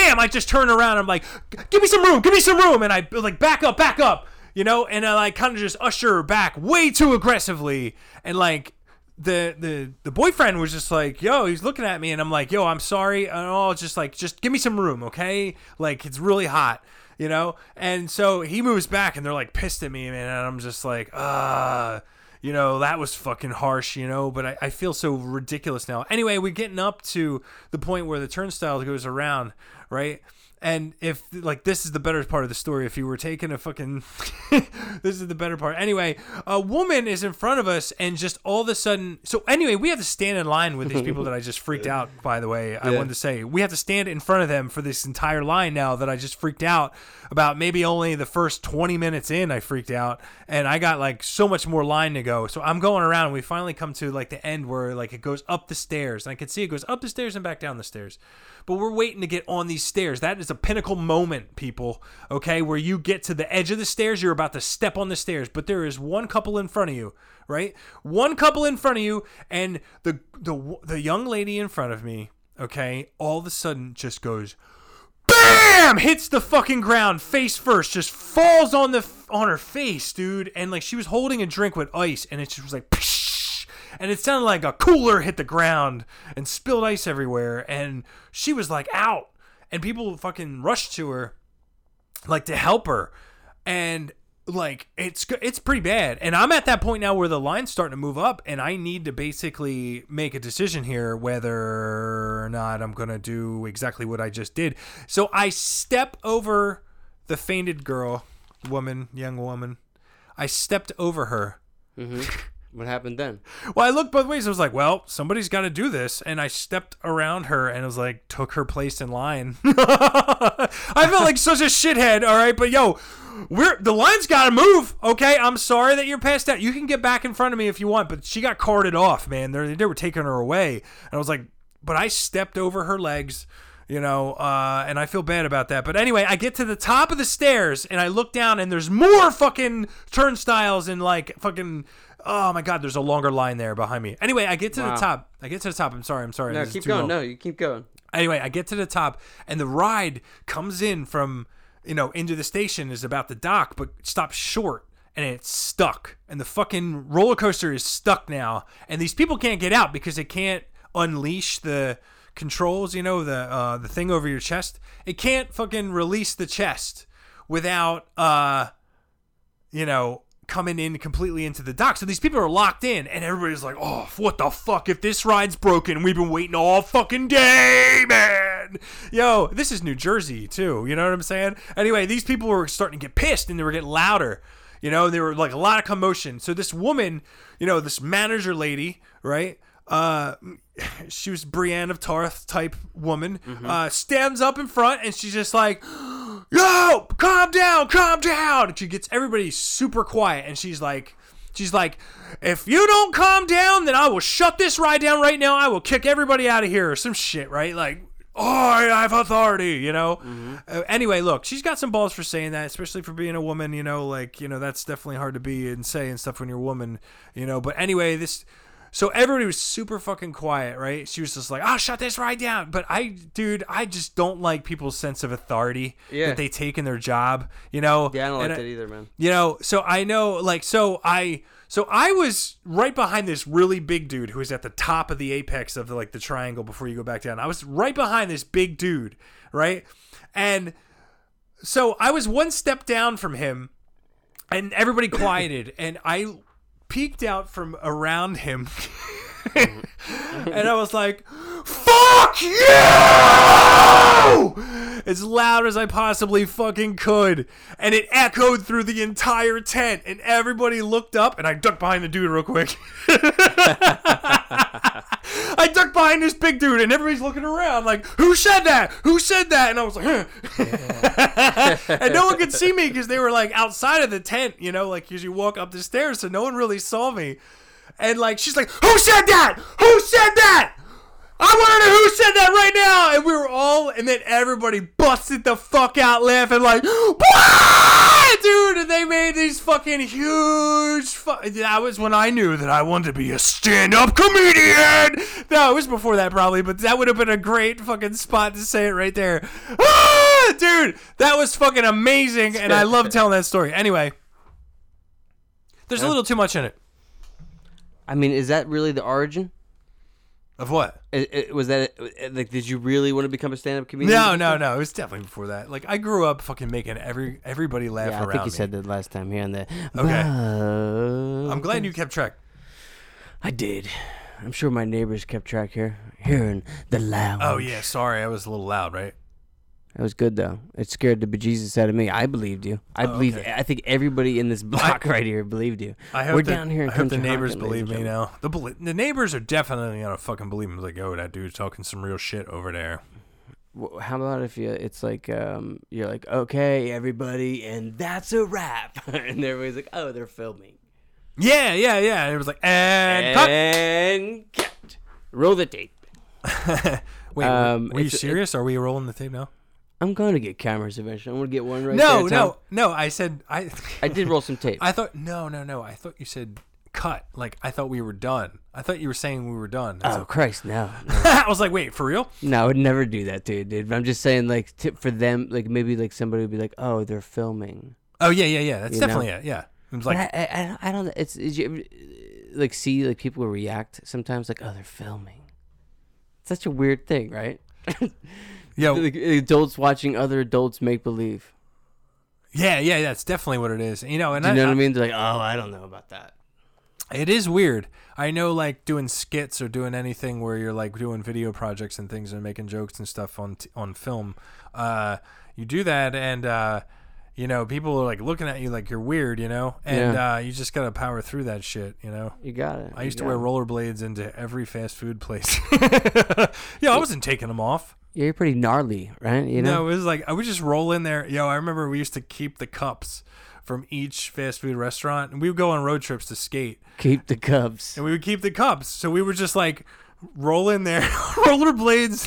bam, I just turn around. I'm like, give me some room, give me some room. And I like back up, back up, you know, and I like kind of just usher her back way too aggressively. And like, the, the the boyfriend was just like, yo, he's looking at me, and I'm like, yo, I'm sorry. And all just like, just give me some room, okay? Like, it's really hot, you know? And so he moves back, and they're like pissed at me, man. And I'm just like, ah you know, that was fucking harsh, you know, but I, I feel so ridiculous now. Anyway, we're getting up to the point where the turnstile goes around, right? And if like this is the better part of the story, if you were taking a fucking, this is the better part. Anyway, a woman is in front of us, and just all of a sudden, so anyway, we have to stand in line with these people that I just freaked out. By the way, I Yeah. wanted to say we have to stand in front of them for this entire line now that I just freaked out about. Maybe only the first twenty minutes in, I freaked out, and I got like so much more line to go. So I'm going around, and we finally come to like the end where like it goes up the stairs, and I can see it goes up the stairs and back down the stairs. But we're waiting to get on these stairs. That is a pinnacle moment, people. Okay, where you get to the edge of the stairs, you're about to step on the stairs, but there is one couple in front of you, right? One couple in front of you, and the the the young lady in front of me, okay, all of a sudden just goes bam hits the fucking ground face first just falls on the on her face dude and like she was holding a drink with ice and it just was like and it sounded like a cooler hit the ground and spilled ice everywhere and she was like out and people fucking rush to her like to help her. And like it's it's pretty bad. And i'm at that point now where the line's starting to move up and i need to basically make a decision here whether or not i'm gonna do exactly what i just did. So i step over the fainted girl woman young woman. I stepped over her mm-hmm. What happened then? well, I looked both ways. I was like, well, somebody's got to do this. And I stepped around her and it was like, took her place in line. I felt like such a shithead. All right. But yo, we're the line's got to move. Okay. I'm sorry that you're passed out. You can get back in front of me if you want. But she got carted off, man. They're, they were taking her away. And I was like, but I stepped over her legs. You know, uh, and I feel bad about that. But anyway, I get to the top of the stairs and I look down and there's more fucking turnstiles and like fucking Oh my god, there's a longer line there behind me. Anyway, I get to Wow. the top. I get to the top. I'm sorry. I'm sorry. No, This keep going. long. No, you keep going. Anyway, I get to the top, and the ride comes in from you know into the station is about to dock, but stops short, and it's stuck. And the fucking roller coaster is stuck now, and these people can't get out because they can't unleash the controls. You know the uh, the thing over your chest. It can't fucking release the chest without uh you know, coming in completely into the dock. So these people are locked in, and everybody's like, oh, what the fuck? If this ride's broken, we've been waiting all fucking day, man. Yo, this is New Jersey, too. You know what I'm saying? Anyway, these people were starting to get pissed, and they were getting louder. You know, there were like a lot of commotion. So this woman, you know, this manager lady, right? Uh, she was Brienne of Tarth type woman. Uh, stands up in front, and she's just like, yo, calm down, calm down. And she gets everybody super quiet, and she's like, she's like, if you don't calm down, then I will shut this ride down right now. I will kick everybody out of here, or some shit, right? Like, oh, I have authority, you know. Uh, anyway, look, she's got some balls for saying that, especially for being a woman. You know, like you know that's definitely hard to be and say and stuff when you're a woman, you know. But anyway, this. So everybody was super fucking quiet, right? She was just like, "Oh, shut this right down." But I, dude, I just don't like people's sense of authority Yeah. that they take in their job. You know? Yeah, I don't And like that either, man. you know, so I know, like, so I, so I was right behind this really big dude who was at the top of the apex of the like the triangle before you go back down. I was right behind this big dude, right, and so I was one step down from him, and everybody quieted, and I peeked out from around him. and I was like, "Fuck you!" as loud as I possibly fucking could, and it echoed through the entire tent. And everybody looked up, and I ducked behind the dude real quick. I ducked behind this big dude, and everybody's looking around like, "Who said that? Who said that?" And I was like, and no one could see me because they were like outside of the tent, you know, like as you walk up the stairs, so no one really saw me. And like she's like, "Who said that? Who said that?" I want to know who said that right now. And we were all, and then everybody busted the fuck out laughing like? Dude, and they made these fucking huge. Fu- that was when I knew that I wanted to be a stand up comedian. No, it was before that probably, but that would have been a great fucking spot to say it right there. Ah, dude, that was fucking amazing. And I love telling that story. Anyway, there's a little too much in it. I mean, is that really the origin? Of what? I- I- was that like? Did you really want to become a stand-up comedian? No, no, no. It was definitely before that. Like I grew up fucking making every everybody laugh Yeah, I around think you me. said that last time here on the. Okay. I'm glad you kept track. I did. I'm sure my neighbors kept track here, here in the lounge. Oh yeah, sorry, I was a little loud, right? That was good though. It scared the bejesus out of me. I believed you. I Oh, believe. okay. I think everybody in this block right here believed you. I hope We're that- down here in I hope the neighbors believe me now. The the neighbors are definitely gonna fucking believe me. Like, oh, that dude's talking some real shit over there. How about if you? It's like um, you're like, okay, everybody, and that's a wrap, and everybody's like, oh, they're filming. Yeah, yeah, yeah. And it was like, and cut. And cut. Roll the tape. Wait, Um, were you serious? Are we rolling the tape now? I'm going to get cameras eventually. I'm going to get one right there. no, Tom. no, no. I said I. I did roll some tape. I thought no, no, no. I thought you said cut. Like I thought we were done. I thought you were saying we were done. oh Christ, no, no. I was like, wait, for real? No, I would never do that you, dude. But I'm just saying, like, tip for them, like maybe like somebody would be like, "Oh, they're filming." Oh yeah, yeah, yeah. That's You know? definitely it. Yeah. It was But like, I, I, I, I don't. It's, is you ever, like see like people react sometimes like, "Oh, they're filming." It's such a weird thing, right? yeah, like adults watching other adults make believe. yeah, yeah. That's definitely what it is. You know, and Do you I, know what I mean? They're like, "Oh, I don't know about that." It is weird. I know, like doing skits or doing anything where you're like doing video projects and things and making jokes and stuff on t- on film. Uh, you do that, and uh, you know, people are like looking at you like you're weird, you know, and uh, you just gotta power through that shit, you know. You got it. I used to wear it. rollerblades into every fast food place. yeah, I wasn't taking them off. You're pretty gnarly, right? You know. No, it was like I would just roll in there. Yo, I remember we used to keep the cups from each fast food restaurant, and we would go on road trips to skate Keep the cups, and we would keep the cups. So we would just like roll in there, rollerblades.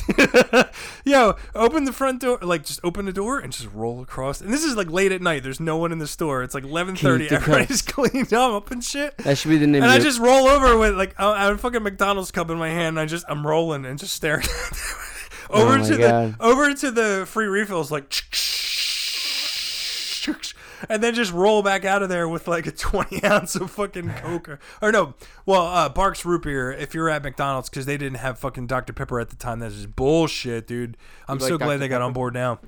Yo, open the front door, like just open the door and just roll across. And this is like late at night. There's no one in the store. It's like 11:30. Keep the Everybody's cleaned up and shit. That should be the name. And I just roll over with like I I have a fucking McDonald's cup in my hand. And I just I'm rolling and just staring over Oh to God. the over to the free refills like and then just roll back out of there with like a 20 ounce of fucking coke or, no well uh Barq's root beer if you're at mcdonald's because they didn't have fucking dr pepper at the time that's just bullshit dude i'm like so glad Dr. they got on board now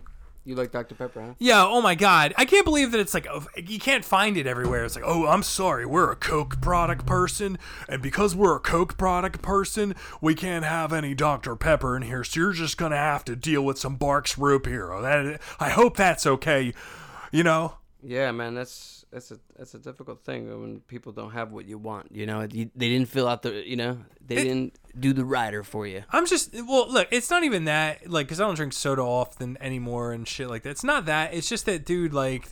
You like Dr Pepper, huh? yeah, oh my god. I can't believe that it's like oh, you can't find it everywhere. It's like, "Oh, I'm sorry. We're a Coke product person, and because we're a Coke product person, we can't have any Dr Pepper in here. So you're just going to have to deal with some Barq's root beer." Oh, that I hope that's okay. You know? Yeah, man, that's that's a that's a difficult thing when people don't have what you want. You know, you, they didn't fill out the, you know, they It- didn't do the rider for you. I'm just well, look, it's not even that like cuz I don't drink soda often anymore and shit like that. It's not that. It's just that dude like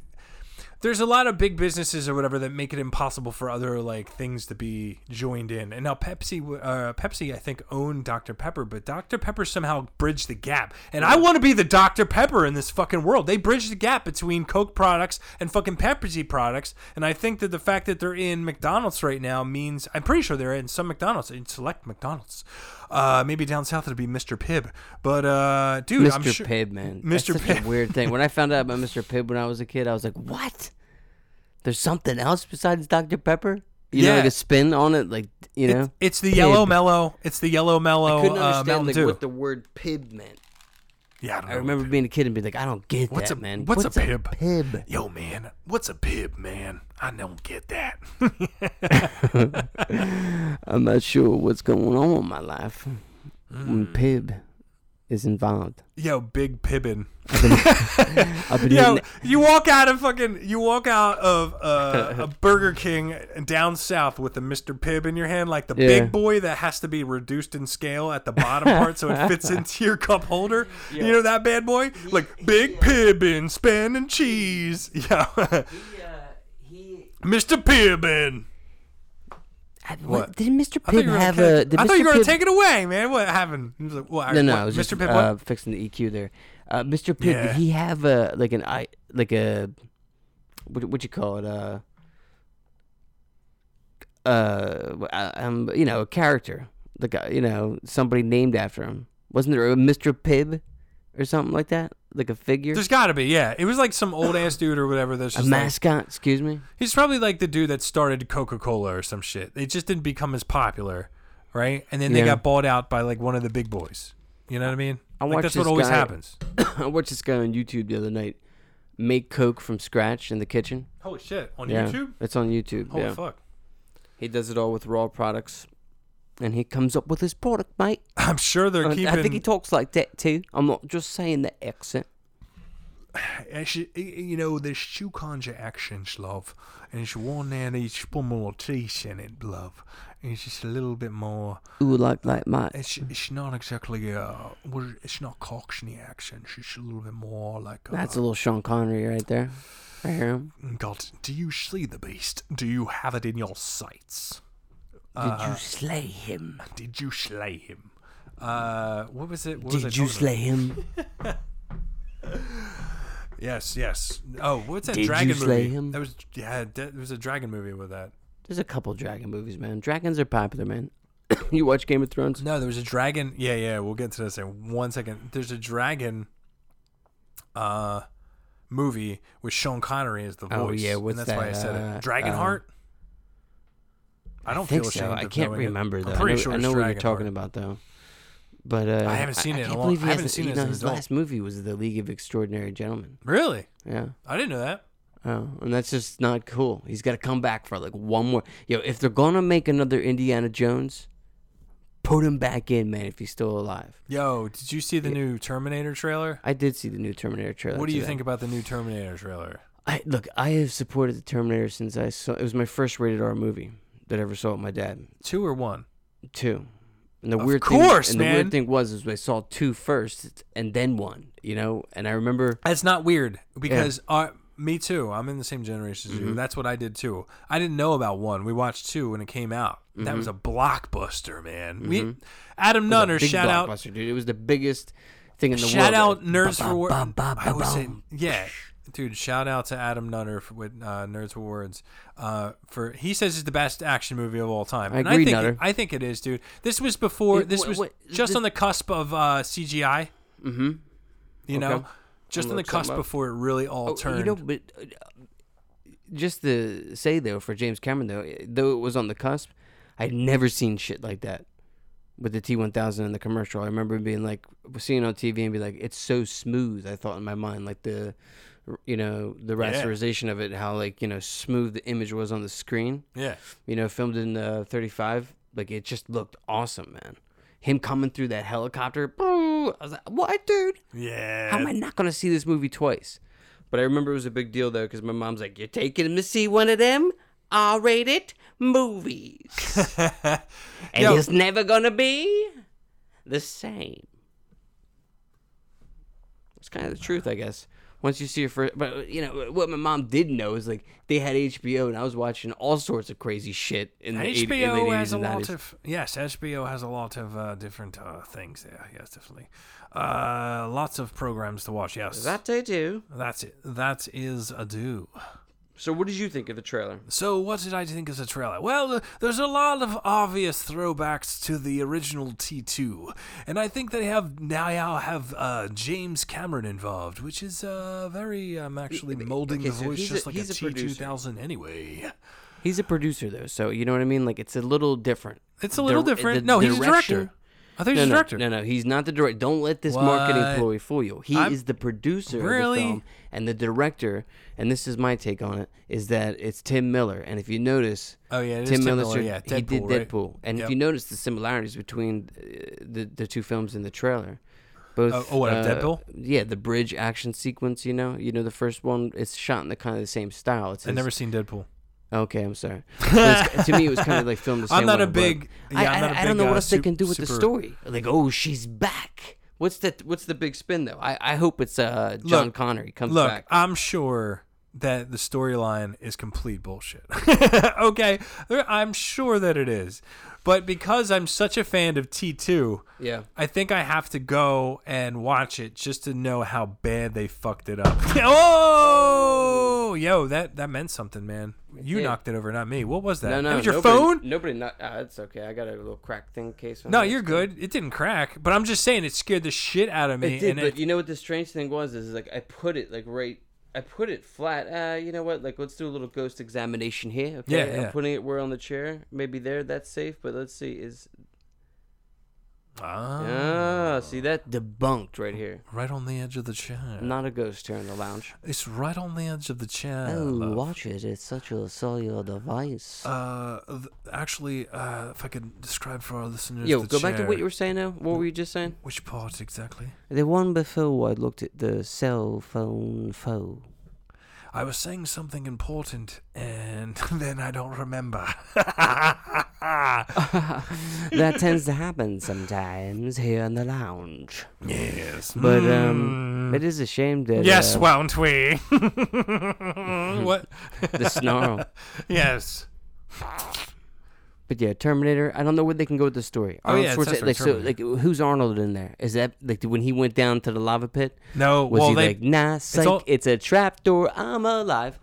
there's a lot of big businesses or whatever that make it impossible for other like things to be joined in. And now Pepsi, uh, Pepsi, I think owned Dr Pepper, but Dr Pepper somehow bridged the gap. And I want to be the Dr Pepper in this fucking world. They bridged the gap between Coke products and fucking Pepsi products. And I think that the fact that they're in McDonald's right now means I'm pretty sure they're in some McDonald's, in select McDonald's. Uh, maybe down south it'll be Mr. Pibb. But uh, dude, I'm Mr. sure. Pibb, man. Mr. Pibb. a weird thing. When I found out about Mr. Pibb when I was a kid, I was like, what? There's something else besides Dr. Pepper? You know, like a spin on it, like, you know? It's, it's the yellow mellow. It's the yellow mellow I couldn't uh, understand Mountain like Dew. what the word Pibb meant. yeah, I, I remember being a kid and being like, I don't get What's that, a- man. what's a Pibb? Pibb? Yo, man, what's a pib, man? I don't get that. I'm not sure what's going on in my life Mm. Pibb is involved. Yo, big pibbin. I've been Yo, you walk out of fucking, you walk out of uh, a Burger King down south with a Mr. Pibb in your hand, like the Yeah. big boy that has to be reduced in scale at the bottom part so it fits into your cup holder. You know that bad boy? Like big pibbin, span and cheese. Yeah, Mr. Pibbin. I- What? Did Mr. I thought you Pibb have gonna, a? Did I Mr. thought you were gonna take it away, man. What happened? He was like, what, No, no, what, I was Mr. just Pibb, uh, fixing the EQ there. Uh, Mr. Pibb, Yeah. did he have a like an I like a what what you call it? Uh, uh, uh, um, you know, a character, like a, you know, somebody named after him. Wasn't there a Mr. Pibb or something like that? Like a figure, There's got to be, yeah. It was like some old ass dude or whatever. That's a just like, mascot. Excuse me. he's probably like the dude that started Coca Cola or some shit. They just didn't become as popular, right? And then they Yeah. got bought out by like one of the big boys. You know what I mean? I like watched that's what this always guy- happens. I watched this guy on YouTube the other night make Coke from scratch in the kitchen. Holy shit! On yeah, YouTube? it's on YouTube. Holy yeah, fuck! he does it all with raw products, and he comes up with his product, mate. I'm sure they're Uh, keeping. I think he talks like that too. I'm not just saying the accent. and she, you know, there's two kinds of accents, love. And it's one that each put more teeth in it, love. And it's just a little bit more. Ooh, like like my. It's it's not exactly uh, what is- it's not Cockney accent. It's a little bit more like. Uh, That's a little Sean Connery right there. I hear him. God, do you see the beast? Do you have it in your sights? Did Uh, you slay him? Did you slay him? Uh, what was it? What was I Did you talking slay him? Yes, yes. Oh, what's that Did you dragon slay movie? him? That was yeah. There was a dragon movie with that. There's a couple dragon movies, man. Dragons are popular, man. you watch Game of Thrones? No, there was a dragon. Yeah, yeah. We'll get to this in one second. There's a dragon. Uh, movie with Sean Connery as the voice. Oh, yeah, and what's that's why I that, said uh, it. Dragonheart. I don't think feel so. I can't knowing it. remember though. I'm pretty I know, sure I know what you're talking about though. But uh, I haven't seen it in a can't long- believe he I haven't hasn't- seen you it know, his adult. last movie was The League of Extraordinary Gentlemen. Really? Yeah. I didn't know that. Oh, and that's just not cool. He's got to come back for like one more. Yo, if they're gonna make another Indiana Jones, put him back in, man. If he's still alive. Yo, did you see the new Terminator trailer? I did see the new Terminator trailer. What do you today. think about the new Terminator trailer? I look. I have supported the Terminator since I saw. It was my first rated R movie that ever saw with my dad. Two or one? Two. And the Of weird course, thing, and the man. weird thing was, is I saw two first and then one. You know, and I remember. That's not weird because uh, me too. I'm in the same generation as Mm-hmm. you. That's what I did too. I didn't know about one. We watched two when it came out. That was a blockbuster, man. Adam Mm-hmm. It was a Nutter, shout out, blockbuster, dude. It was the biggest thing in the shout world. out Like, Nerds ba- for ba- ba- I would say, ba- yeah, dude. Shout out to Adam Nutter for, with uh, Nerds for Words. Uh, for he says it's the best action movie of all time. I and agree, I think I think it is, dude. This was before. It- this was just the- on the cusp of uh, CGI. Mm-hmm. You Okay. know, just on the cusp up. before it really all Oh, turned. you know, but uh, just to say though, for James Cameron though, though it was on the cusp, I'd never seen shit like that with the T1000 in the commercial. I remember being like, seeing it on TV and be like, it's so smooth. I thought in my mind, like the, you know, the Yeah. rasterization of it, how like you know smooth the image was on the screen. yeah. You know, filmed in uh, 35, like it just looked awesome, man. Him coming through that helicopter, boo, I was like, what, dude? Yeah. How am I not going to see this movie twice? But I remember it was a big deal though, because my mom's like, "You're taking him to see one of them R-rated movies, and Yo. it's never gonna be the same." It's kind of the truth, I guess. Once you see your first, but you know what my mom didn't know is like they had HBO, and I was watching all sorts of crazy shit in the 80 HBO late 80s has a lot 90s. of yes, HBO has a lot of uh, different uh, things there. Yes, definitely. Uh, lots of programs to watch. Yes, That they do. that's it. That is a do. So, what did you think of the trailer? So, what did I think of the trailer? Well, there's a lot of obvious throwbacks to the original T2, and I think they have now have uh, James Cameron involved, which is uh, very. I'm actually molding okay, the so voice he's a- just like a a producer. T2000 anyway. He's a producer though, so you know what I mean. Like it's a little different. It's a little different. the no, he's a director. I think No, he's a no, director. no, no, he's not the director. Don't let this marketing What? ploy fool you. He I'm- is the producer Really? of the film, and the director. And this is my take on it: is that it's Tim Miller. And if you notice, Oh yeah, Tim, Tim Miller, Miller. Yeah, he did Deadpool, right? Deadpool. And Yep. if you notice the similarities between uh, the the two films in the trailer, both. Oh, oh, what, uh, Deadpool? Yeah, the bridge action sequence. You know, you know the first one. It's shot in the kind of the same style. It's I've never seen Deadpool. Okay, I'm sorry. To me, it was kind of like filmed the same I'm not way, a big. Yeah, I, I'm I, not a I don't big, know what uh, else they can do with the story. Like, oh, she's back. What's that? What's the big spin though? I, I hope it's uh John Look, Connor comes Look, back. I'm sure that the storyline is complete bullshit. okay, I'm sure that it is, but because I'm such a fan of T2, yeah. I think I have to go and watch it just to know how bad they fucked it up. oh, yo, that that meant something, man. You did. knocked it over, not me. What was that? No, no. that was your nobody, phone. Nobody. Not. Uh, it's okay. I got a little crack thing case. No, you're good. It didn't crack, but I'm just saying it scared the shit out of me. It did, but you know what the strange thing was is like I put it like right. I put it flat. Uh, you know what? Like let's do a little ghost examination here. Okay? Yeah, yeah. I'm putting it where on the chair. Maybe there. That's safe. But let's see. Is Ah, see that debunked right here. right on the edge of the chair. Not a ghost here in the lounge. It's right on the edge of the chair. Oh, love. watch it. It's such a cellular device. Uh, th- actually, uh, if I could describe for our listeners, Yo, go back to what you were saying now. What were you just saying? Which part exactly? The one before I looked at the cell phone phone. I was saying something important, and then I don't remember. that tends to happen sometimes here in the lounge. yes, But um, Mm. it is a shame that yes, uh, won't we? what? the snarl. Yes. But yeah, Terminator. I don't know where they can go with the story. Oh, Arnold yeah, Schwarzenegger- like so, like who's Arnold in there? Is that like when he went down to the lava pit? No. Was well, he they, like, nah, psych, all- it's a trap door. I'm alive.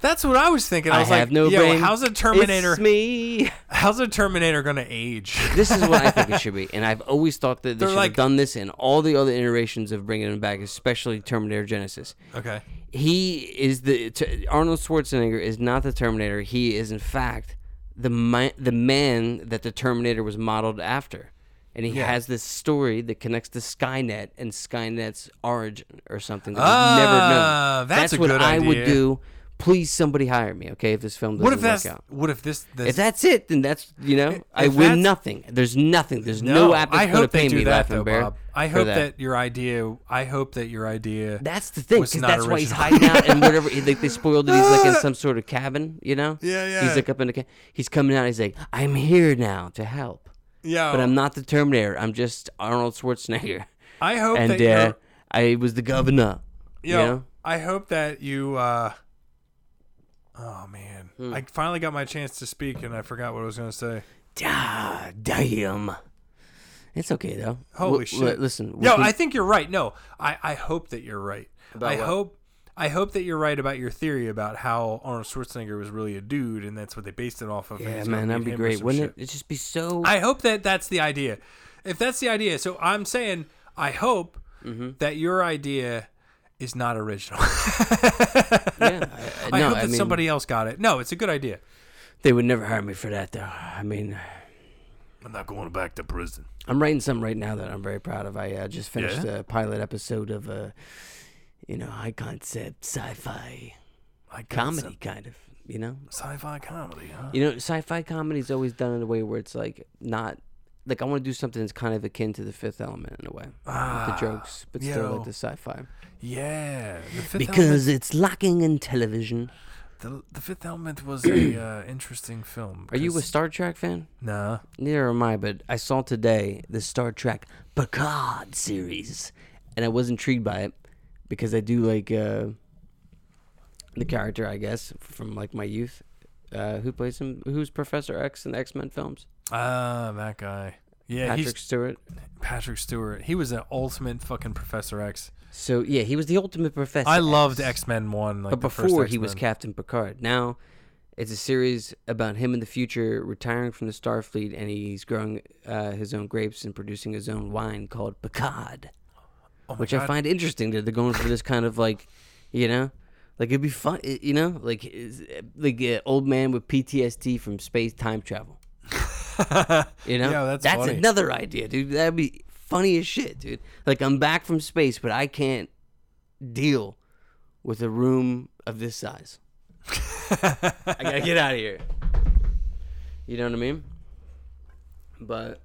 that's what I was thinking. I I was have like, no Yo, brain. how's a Terminator? It's me. How's a Terminator gonna age? This is what I think it should be, and I've always thought that they They're should like- have done this in all the other iterations of bringing him back, especially Terminator Genisys. okay. He is the t- Arnold Schwarzenegger is not the Terminator. He is in fact the mi- the man that the Terminator was modeled after, and he Yeah. has this story that connects to Skynet and Skynet's origin or something that we've never Ah, known. that's a what good I would do. Please, somebody hire me, okay? If this film doesn't What if work that's? out. What if this? this If that's it, then that's you know I win nothing. There's nothing. There's no, app that's I going to hope they pay do me that though, Bair. Bob. I hope that. your idea. I hope that your idea. That's the thing, because that's why he's hiding out and whatever. he- Like they spoiled it. He's like in some sort of cabin, you know. Yeah, yeah. He's like up in the. Ca- he's coming out. He's like, I'm here now to help, yeah, but I'm not the Terminator. I'm just Arnold Schwarzenegger, I hope and that uh. I was the governor. Yo, you know? I hope that you. uh Oh man, Hmm. I finally got my chance to speak, and I forgot what I was gonna say. Ah, damn. It's okay though. Holy shit! listen, no, I think you're right. No, I I hope that you're right. About I what? hope. I hope that you're right about your theory about how Arnold Schwarzenegger was really a dude, and that's what they based it off of. yeah, man, that'd be great, wouldn't shit. it? It'd just be so. I hope that that's the idea. If that's the idea, so I'm saying I hope Mm-hmm. that your idea is not original. yeah, I, I no, hope I that mean, somebody else got it. No, it's a good idea. They would never hire me for that, though. I mean, I'm not going back to prison. I'm writing something right now that I'm very proud of. I uh, just finished Yeah? a pilot episode of a, you know, high concept sci-fi I got comedy, kind of. You know, sci-fi comedy, huh? you know, sci-fi comedy is always done in a way where it's like not. Like I want to do something that's kind of akin to the Fifth Element in a way, with Ah, the jokes, but still like the sci-fi. Yeah, the fifth Because it's lacking in television. the, the fifth element was a uh, interesting film. Are you a Star Trek fan? Nah. Neither am I, but I saw today the Star Trek Picard series, and I was intrigued by it because I do like uh, the character, I guess, from like my youth. Uh, who plays him? Who's Professor X in the X Men films? Ah, that guy. Yeah, Patrick he's Stewart. Patrick Stewart. He was the ultimate fucking Professor X. So yeah, he was the ultimate professor. I loved X. Men One. Like but the first before he was X-Men. Captain Picard. Now it's a series about him in the future retiring from the Starfleet, and he's growing uh, his own grapes and producing his own wine called Picard. Oh my which I God. find interesting that they're going for this kind of like, you know, like it'd be fun, you know, like is- like an old man with PTSD from space time travel. You know, Yeah, that's funny. another idea, dude. That'd be funny as shit, dude. Like I'm back from space, but I can't deal with a room of this size. I gotta get out of here. You know what I mean? But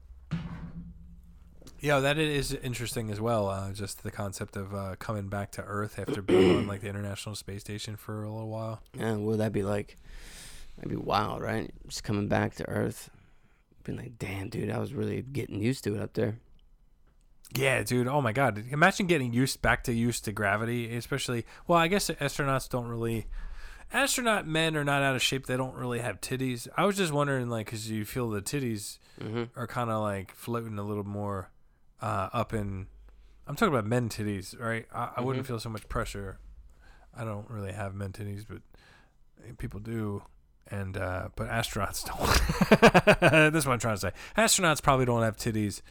Yeah, that is interesting as well. Uh, just the concept of uh, coming back to Earth after being on like the International Space Station for a little while. Yeah, what would that be like? That'd be wild, right? Just coming back to Earth. Being like, damn, dude, I was really getting used to it up there. Yeah, dude. Oh my god. Imagine getting used back to used to gravity, especially. Well, I guess astronauts don't really. Astronaut men are not out of shape. They don't really have titties. I was just wondering, like, because you feel the titties Mm-hmm. are kind of like floating a little more uh, up in. I'm talking about men titties, right? I, I wouldn't feel so much pressure. I don't really have men titties, but people do. And uh, but astronauts don't. That's what I'm trying to say. Astronauts probably don't have titties.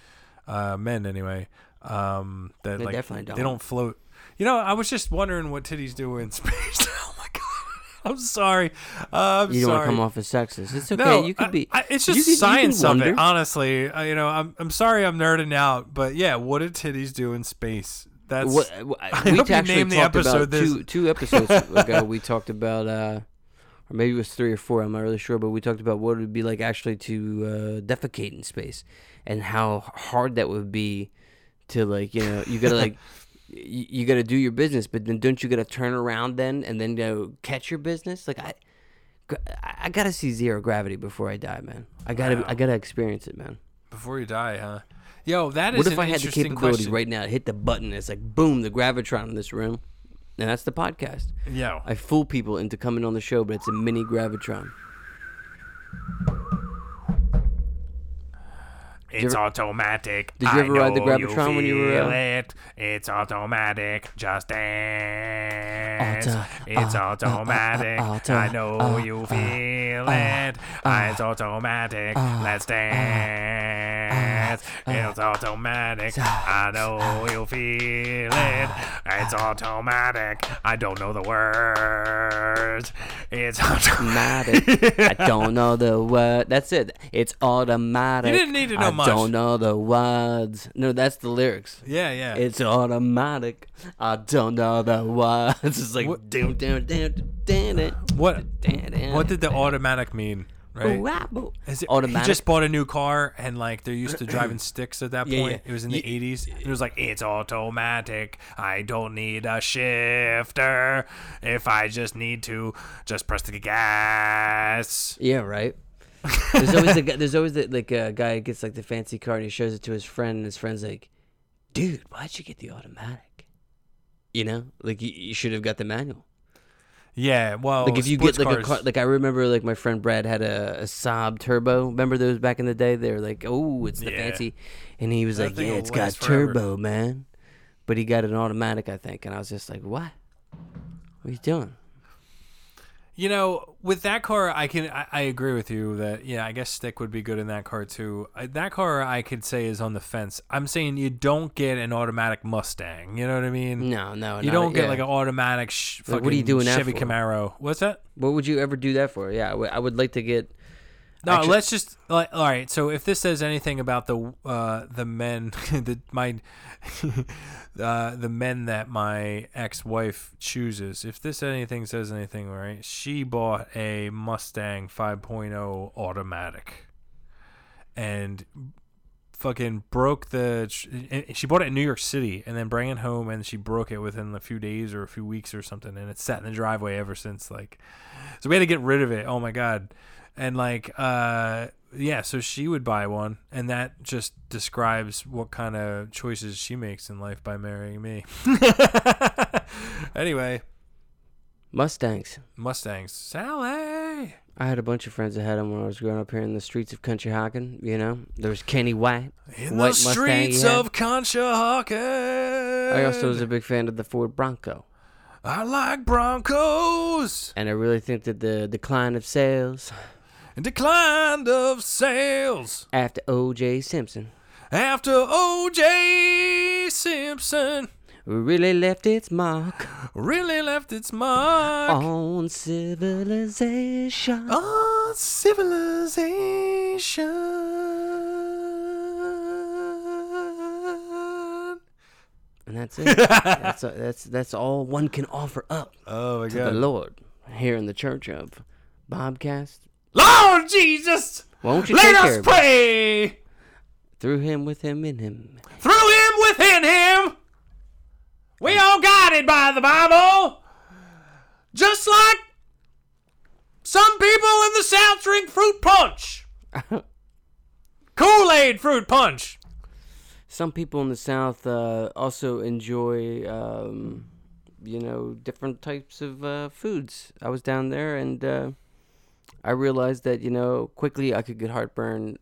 Uh, men anyway. Um, that They like definitely don't. they don't float. You know, I was just wondering what titties do in space. oh my god, I'm sorry. Uh, I'm You don't want to come off as sexist. It's okay. No, you could be. I- it's just you science of it. Honestly, Uh, you know, I'm I'm sorry I'm nerding out, but yeah, what did titties do in space? That's What, what- I we hope you actually named the talked episode two two episodes ago. We talked about, uh, or maybe it was three or four. I'm not really sure, but we talked about what it would be like actually to uh, defecate in space and how hard that would be to like you know you gotta like. You, you got to do your business, but then don't you got to turn around then and then go catch your business? Like I, I gotta see zero gravity before I die, man. I gotta, Wow. I gotta experience it, man. Before you die, huh? Yo, that is What if I had the capability question. right now to hit the button? It's like boom, the gravitron in this room, and that's the podcast. Yo, I fool people into coming on the show, but it's a mini gravitron. It's ever- automatic. Did you ever ride the Gravitron when you were, uh, it. It's automatic. Just dance. Auto- it's uh, uh, uh, automatic. auto- I know uh, you uh, feel uh, it. it's automatic. uh, Let's dance. it's automatic. I know you feel it. It's automatic. I don't know the words. It's automatic. Automatic. I don't know the word. That's it. It's automatic. You didn't need to know much. don't know the words. No, that's the lyrics. Yeah, yeah. It's automatic. I don't know the words. It's like What- doom, doom, doom, doom, what what did the automatic mean? Right? Ah. Is it automatic? He just bought a new car and like they're used to driving sticks at that point. yeah. It was in the eighties. It was like it's automatic. I don't need a shifter. If I just need to, just press the gas. Yeah, right. There's always a guy, there's always the, like a guy who gets like the fancy car and he shows it to his friend and his friend's like, "Dude, why'd you get the automatic?" You know, like you, you should have got the manual. Yeah, well, like if you get like a car, like I remember like my friend Brad had a, a Saab Turbo. Remember those back in the day? They were like, "Oh, it's the Yeah. fancy," and he was That like, "Yeah, it's got forever. turbo, man." But he got an automatic, I think, and I was just like, "What? What are you doing?" You know, with that car, I can I, I agree with you that yeah, I guess stick would be good in that car too. I, that car I could say is on the fence. I'm saying you don't get an automatic Mustang. You know what I mean? No, no, no. You don't get yeah. like an automatic sh- Like, what are you fucking doing Chevy? Camaro. What's that? What would you ever do that for? Yeah, I would- I would like to get. No, Actually- let's just like all right. So if this says anything about the uh the men the my uh the men that my ex-wife chooses, if this anything says anything, right? She bought a Mustang 5.0 automatic and fucking broke the she bought it in New York City and then bring it home and she broke it within a few days or a few weeks or something and it's sat in the driveway ever since like so we had to get rid of it. Oh my god. And like uh yeah, so she would buy one and that just describes what kind of choices she makes in life by marrying me. anyway, Mustangs. Mustangs. Sally. I had a bunch of friends that had them when I was growing up here in the streets of Conshohocken. You know, there was Kenny White. In White the streets of Conshohocken. I also was a big fan of the Ford Bronco, I like Broncos. and I really think that the decline of sales And decline of sales after O.J. Simpson after O.J. Simpson really left its mark really left its mark on civilization. on civilization. And that's it. that's, that's that's all one can offer up Oh my to the Lord here in the church of Bobcast. Lord Jesus, Won't you let us pray through him, with him, in him. through him, within him. We all guided by the Bible, just like some people in the South drink fruit punch, Kool Aid fruit punch. Some people in the South uh, also enjoy, um, you know, different types of uh, foods. I was down there and uh, I realized that, you know, quickly I could get heartburn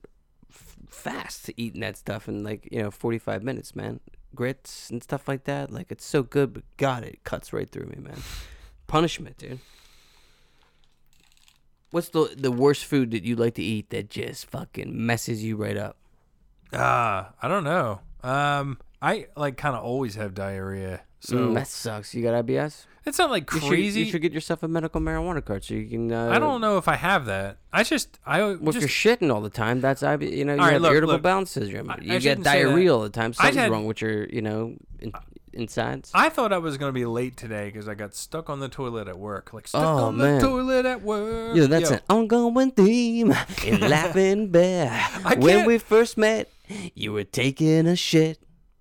f- fast eating that stuff in like, you know, 45 minutes, man. Grits and stuff like that. Like, it's so good, but God, it cuts right through me, man. Punishment, dude. What's the the worst food that you like to eat that just fucking messes you right up? Ah, I don't know. Um, I like kind of always have diarrhea. So Mm, that sucks. You got IBS? it's not like You should- crazy. You should, get yourself a medical marijuana card so you can. Uh, I don't know if I have that. I just I Well, if just you're shitting all the time, that's IB. You know, you right, have look, irritable look. bowel syndrome. I- I you get say that. diarrhea all the time. Something's had- wrong with your, you know, in, insides. I thought I was gonna be late today because I got stuck on the toilet at work. Like stuck Oh, on man. the toilet at work. Yeah, that's Yo, an ongoing theme in Laughing Bear. I When we first met, you were taking a shit.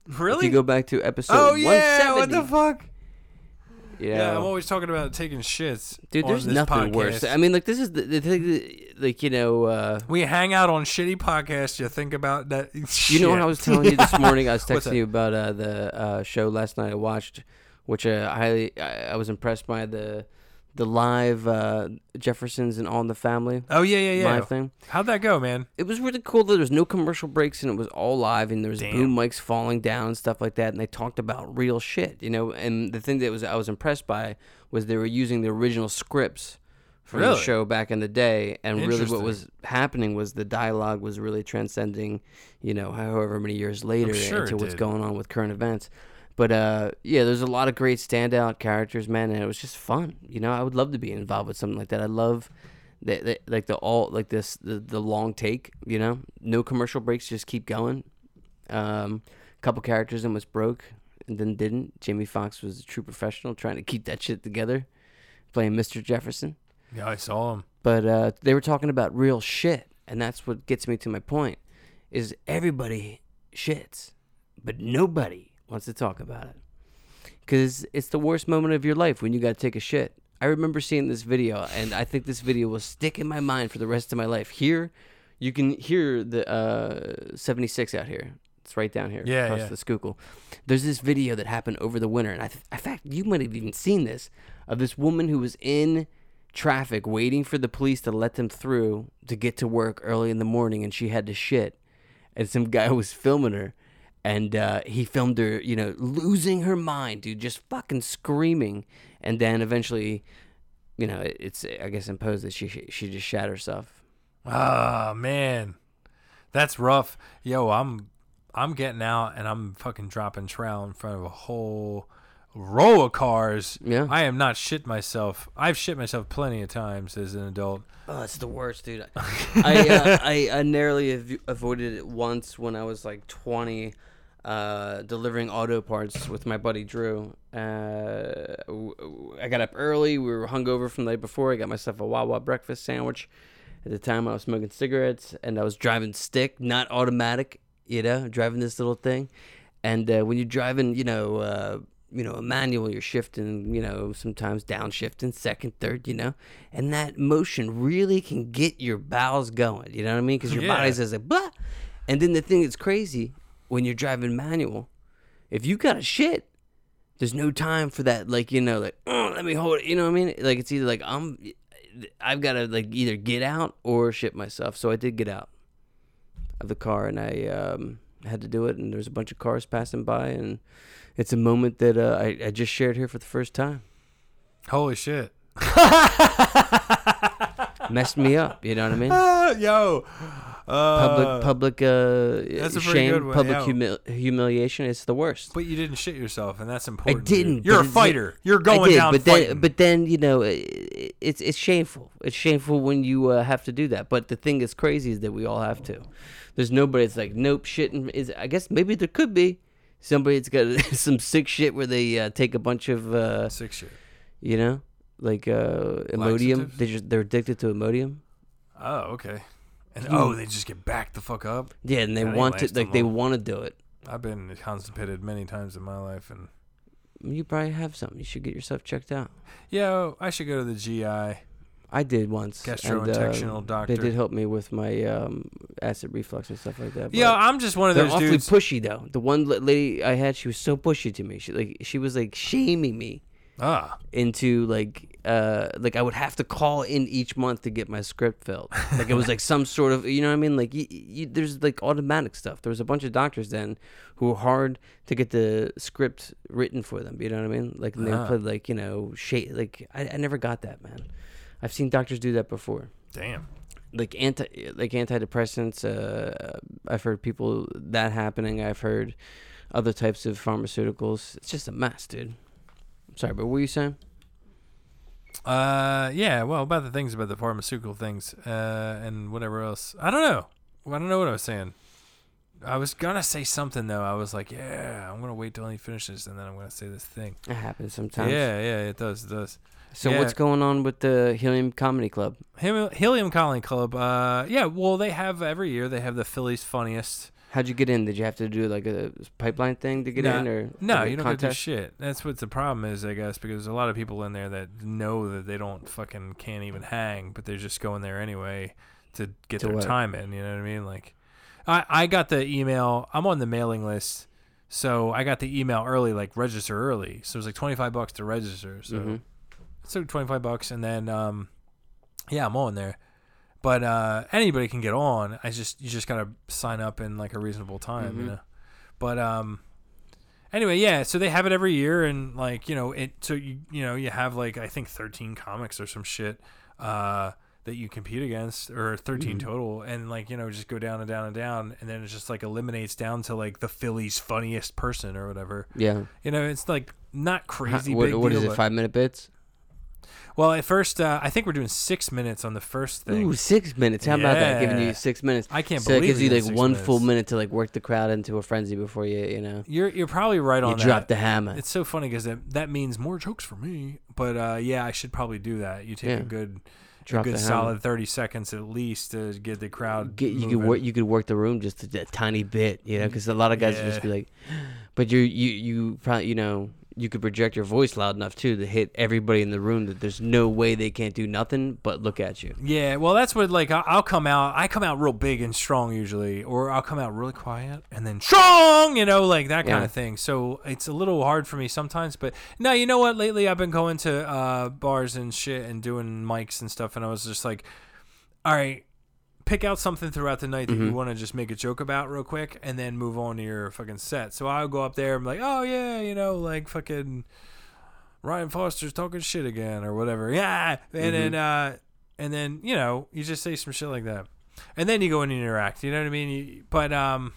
If really. you go back to episode oh yeah, what the fuck? Yeah. Yeah, I'm always talking about taking shits. Dude, on there's this nothing worse. I mean, like, this is the, the thing, that, like, you know, uh, we hang out on shitty podcasts. You think about that? You know what I was telling you this morning? I was texting you about uh, the uh, show last night I watched, which uh, I highly I, I was impressed by the the live uh, Jeffersons and All in the Family Oh yeah, yeah, yeah. live thing. How'd that go, man? It was really cool that there was no commercial breaks and it was all live and there was Damn. boom mics falling down and stuff like that and they talked about real shit, you know. And the thing that was I was impressed by was they were using the original scripts from the show back in the day and really what was happening was the dialogue was really transcending, you know, however many years later sure into what's did. going on with current events. But uh, yeah, there's a lot of great standout characters, man, and it was just fun. You know, I would love to be involved with something like that. I love the, the like the all like this the, the long take. You know, no commercial breaks, just keep going. Um, couple characters almost broke and then didn't. Jamie Foxx was a true professional, trying to keep that shit together, playing Mr. Jefferson. Yeah, I saw him. But uh, they were talking about real shit, and that's what gets me to my point: is everybody shits, but nobody wants to talk about it because it's the worst moment of your life when you got to take a shit. I remember seeing this video, and I think this video will stick in my mind for the rest of my life. Here, you can hear the uh, 76 out here. It's right down here Yeah, across yeah. the Schuylkill. There's this video that happened over the winter, and I th- in fact, you might have even seen this of this woman who was in traffic waiting for the police to let them through to get to work early in the morning, and she had to shit, and some guy was filming her. And uh, he filmed her, you know, losing her mind, dude, just fucking screaming. And then eventually, you know, it- it's I guess imposed that she she just shat herself. Ah man, that's rough. Yo, I'm I'm getting out and I'm fucking dropping trowel in front of a whole row of cars. Yeah. I am not shit myself. I've shit myself plenty of times as an adult. Oh, it's the worst, dude. I uh, I, I narrowly av- avoided it once when I was like 20, uh, delivering auto parts with my buddy Drew. Uh, I got up early. We were hungover from the night before. I got myself a Wawa breakfast sandwich. At the time, I was smoking cigarettes and I was driving stick, not automatic. You know, driving this little thing. And uh, when you're driving, you know, uh, you know, a manual, you're shifting, you know, sometimes downshifting, second, third, you know, and that motion really can get your bowels going. You know what I mean? Because your Yeah. body's just like, blah. And then the thing that's crazy when you're driving manual, if you got a shit, there's no time for that. Like you know, like oh, let me hold it. You know what I mean? Like it's either like I'm, I've got to like either get out or shit myself. So I did get out of the car and I um, had to do it. And there's a bunch of cars passing by, and it's a moment that uh, I, I just shared here for the first time. Holy shit. Messed me up. You know what I mean? Ah, yo. Uh, Public, public uh, a shame, public yeah. humil- humiliation. It's the worst. But you didn't shit yourself, and that's important. I didn't. You're a fighter. You're I going did, down but fighting. then, but then you know, it, it's it's shameful. It's shameful when you uh, have to do that. But the thing that's crazy is that we all have to. There's nobody that's like, nope, shitting is. I guess maybe there could be somebody that's got some sick shit where they uh, take a bunch of, uh, Sick shit. you know, like uh, Imodium. They just they're addicted to Imodium. Oh, okay. And oh, they just get back the fuck up. Yeah, and they want to like they want to do it. I've been constipated many times in my life, and You probably have something. You should get yourself checked out. yeah, I should go to the GI. I did once. and, Gastrointestinal um, doctor. They did help me with my um, acid reflux and stuff like that. Yeah, I'm just one of they're those awfully dudes. pushy though. The one lady I had, she was so pushy to me. She like she was like shaming me ah, into like uh like I would have to call in each month to get my script filled. Like it was like some sort of you know what I mean. Like you, you, there's like automatic stuff. There was a bunch of doctors then who were hard to get the script written for them. You know what I mean? Like they Uh-huh. put like you know shade. Like I, I never got that man. I've seen doctors do that before damn. like anti like antidepressants uh i've heard people that happening i've heard other types of pharmaceuticals. It's just a mess, dude. I'm Sorry, but what were you saying? Uh, yeah. Well, about the things about the pharmaceutical things, uh, and whatever else. I don't know. I don't know what I was saying. I was gonna say something though. I was like, yeah, I'm gonna wait till he finishes, and then I'm gonna say this thing. It happens sometimes. Yeah, yeah, it does, it does. So Yeah. what's going on with the Helium Comedy Club? Helium, Helium Calling Club. Uh, yeah. Well, they have every year. They have the Phillies funniest. How'd you get in? Did you have to do like a pipeline thing to get No. in, or No, like you don't have to do shit. That's what the problem is, I guess, because there's a lot of people in there that know that they don't fucking can't even hang, but they're just going there anyway to get To their what? time in. You know what I mean? Like, I I got the email. I'm on the mailing list, so I got the email early, like register early. So it was like 25 bucks to register. So Mhm. so 25 bucks, and then um, yeah, I'm on there. But uh, anybody can get on. I just you just gotta sign up in like a reasonable time, you Mhm. know. But um, anyway, yeah. So they have it every year, and like you know it. So you you know you have like I think 13 comics or some shit uh, that you compete against, or 13 Mhm. total, and like you know just go down and down and down, and then it just like eliminates down to like the Phillies funniest person or whatever. Yeah. You know, it's like not How- crazy. what, big what is it? Five minute bits? Well, at first, uh, I think we're doing six minutes on the first thing. Ooh, six minutes. How about that? Giving you six minutes. I can't so it believe gives you like one full minute to like work the crowd into a frenzy before you, you know, You're you're probably right on. you on drop that. the hammer. It's so funny because that, that means more jokes for me. But uh, yeah, I should probably do that. You take Yeah. a good, Drop a good solid thirty seconds at least to get the crowd. Get, you could work. You could work the room just a, a tiny bit, you know, because a lot of guys would just be like, but you you you probably you know you could project your voice loud enough too to hit everybody in the room that there's no way they can't do nothing but look at you. Yeah, well, that's what like I- I'll come out. I come out real big and strong usually, or I'll come out really quiet and then strong. You know, like that kind Yeah. of thing. So it's a little hard for me sometimes. But no, you know what? Lately, I've been going to uh, bars and shit and doing mics and stuff, and I was just like, all right. Pick out something throughout the night that you Mhm. want to just make a joke about real quick, and then move on to your fucking set. So I'll go up there and be like, "Oh yeah, you know, like fucking Ryan Foster's talking shit again or whatever." Yeah, and then uh, and then you know you just say some shit like that, and then you go and interact. You know what I mean? You, but um,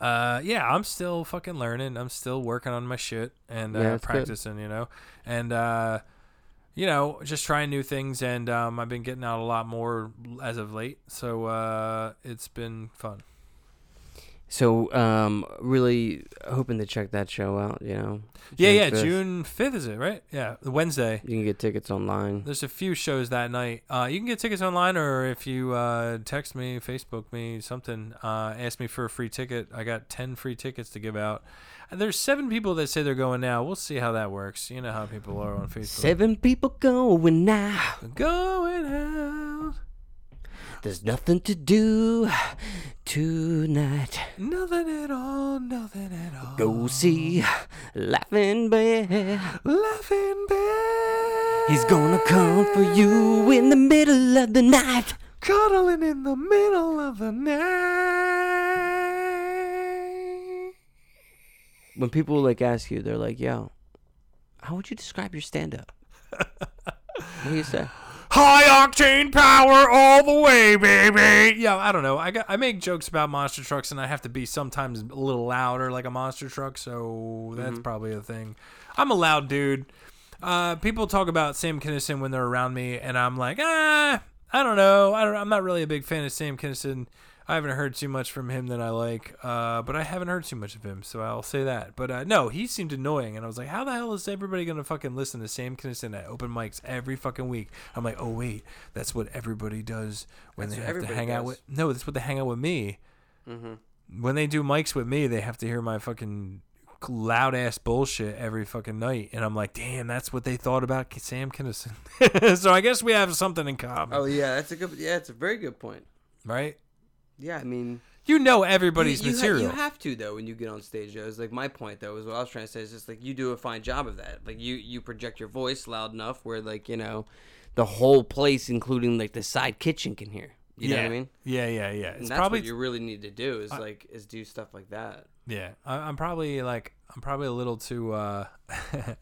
uh, yeah, I'm still fucking learning. I'm still working on my shit and uh, Yeah, that's good. practicing. You know, and uh, you know, just trying new things. And um, I've been getting out a lot more as of late, so uh, it's been fun. So um, really hoping to check that show out. You know. Yeah, yeah. 5th. June fifth is it right? Yeah, Wednesday. You can get tickets online. There's a few shows that night. Uh, you can get tickets online, or if you uh, text me, Facebook me, something, uh, ask me for a free ticket. I got ten free tickets to give out. There's seven people that say they're going now. We'll see how that works. You know how people are on Facebook. Seven people going now. Going out, There's nothing to do tonight. nothing at all, nothing at all. Go see Laughing Bear. laughing bear. He's gonna come for you in the middle of the night. cuddling in the middle of the night. When people like ask you, they're like, "Yo, how would you describe your stand-up?" what do you say? High octane power all the way, baby. Yeah, I don't know. I got I make jokes about monster trucks, and I have to be sometimes a little louder, like a monster truck. So that's Mm-hmm. probably a thing. I'm a loud dude. Uh, people talk about Sam Kinison when they're around me, and I'm like, ah, I don't know. I don't, I'm not really a big fan of Sam Kinison. I haven't heard too much from him that I like, uh, but I haven't heard too much of him, so I'll say that. But uh, no, he seemed annoying, and I was like, how the hell is everybody gonna fucking listen to Sam Kinison at open mics every fucking week? I'm like, oh wait, that's what everybody does when That's they have to hang out with. No, that's what they hang out with me. Mm-hmm. When they do mics with me, they have to hear my fucking loud ass bullshit every fucking night, and I'm like, damn, that's what they thought about Sam Kinison. so I guess we have something in common, Oh yeah, that's a good. Yeah, it's a very good point. right? Yeah, I mean, You know everybody's you, you ha- material. you have to though when you get on stage. Though, is like my point though is what I was trying to say is just like you do a fine job of that. Like you you project your voice loud enough where like you know, the whole place, including like the side kitchen, can hear. You yeah. know what I mean? Yeah, yeah, yeah. And It's that's probably what you really need to do is like is do stuff like that. yeah. I, I'm probably like I'm probably a little too. uh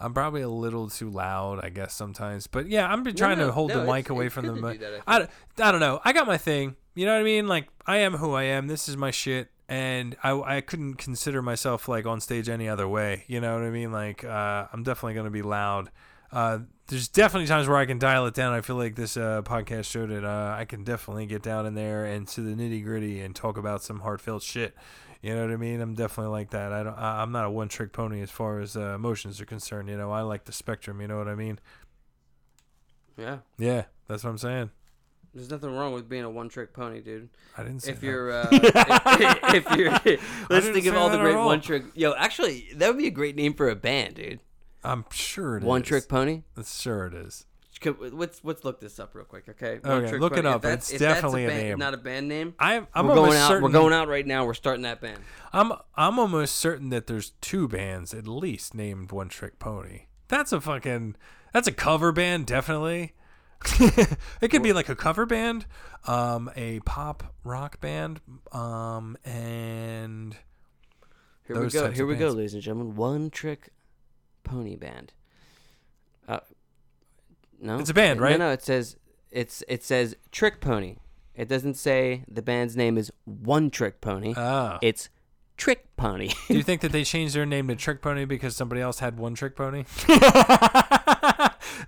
I'm probably a little too loud, I guess sometimes. But yeah, I'm been trying no, to hold no, the mic away from the mic. that, I I, I don't know. I got my thing. You know what I mean? Like I am who I am. This is my shit, and I I couldn't consider myself like on stage any other way. You know what I mean? Like uh, I'm definitely gonna be loud. Uh, there's definitely times where I can dial it down. I feel like this uh, podcast showed it. Uh, I can definitely get down in there and to the nitty gritty and talk about some heartfelt shit. You know what I mean? I'm definitely like that. I don't. I, I'm not a one trick pony as far as uh, emotions are concerned. You know, I like the spectrum. You know what I mean? Yeah. Yeah, that's what I'm saying. There's nothing wrong with being a one-trick pony, dude. I didn't say If that. you're, uh, if, if you're, let's think of all the great all. one-trick. Yo, actually, that would be a great name for a band, dude. I'm sure it is. One-trick pony. Sure it is. Let's let's look this up real quick, okay? Okay, One-trick look it pony. If up. that's- It's if that's definitely a band- name. Not a band name. I'm I'm we're going out. certain. We're going out right now. We're starting that band. I'm I'm almost certain that there's two bands at least named One Trick Pony. That's a fucking that's a cover band, definitely. it could be like a cover band, um, a pop rock band, um, and Here we go. Here we go, ladies and gentlemen. One-trick pony band. Uh, no, It's a band, No, right? No, it says it's it says Trick Pony. It doesn't say the band's name is One Trick Pony. oh. it's Trick Pony. Do you think that they changed their name to Trick Pony because somebody else had One Trick Pony?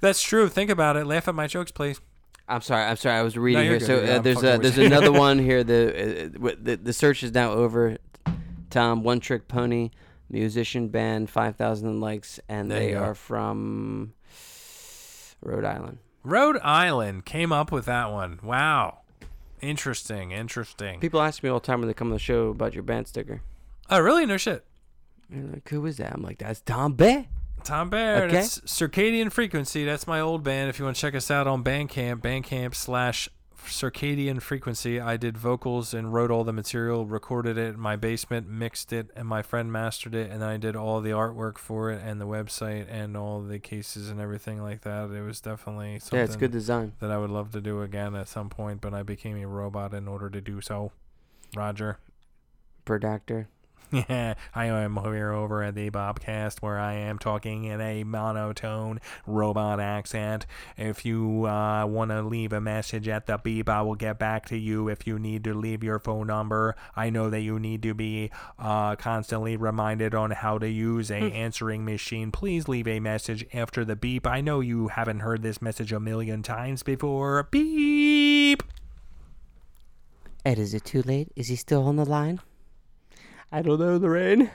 That's true. Think about it. Laugh at my jokes, please. I'm sorry. I'm sorry. I was reading you're here. good, So uh, there's uh, there's another one here. The, uh, the the search is now over. Tom One Trick Pony musician band, five thousand likes, and There they are from Rhode Island. Rhode Island came up with that one. Wow. Interesting. Interesting. People ask me all the time when they come on the show about your band sticker. Oh, really? No shit. They're like, "Who is that?" I'm like, "That's Tom Bair." Tom Bair. Okay. It's Circadian Frequency. That's my old band. If you want to check us out on Bandcamp, Bandcamp slash Circadian Frequency. I did vocals and wrote all the material, recorded it in my basement, mixed it, and my friend mastered it. And then I did all the artwork for it and the website and all the cases and everything like that. It was definitely something Yeah, it's good design. that I would love to do again at some point, but I became a robot in order to do so. Roger. Per doctor. Yeah, I am here over at the Bobcast where I am talking in a monotone robot accent. If you uh, want to leave a message at the beep, I will get back to you. If you need to leave your phone number, I know that you need to be uh, constantly reminded on how to use a answering machine. Please leave a message after the beep. I know you haven't heard this message a million times before. Beep. Ed, is it too late? Is he still on the line? I don't know, Lorraine.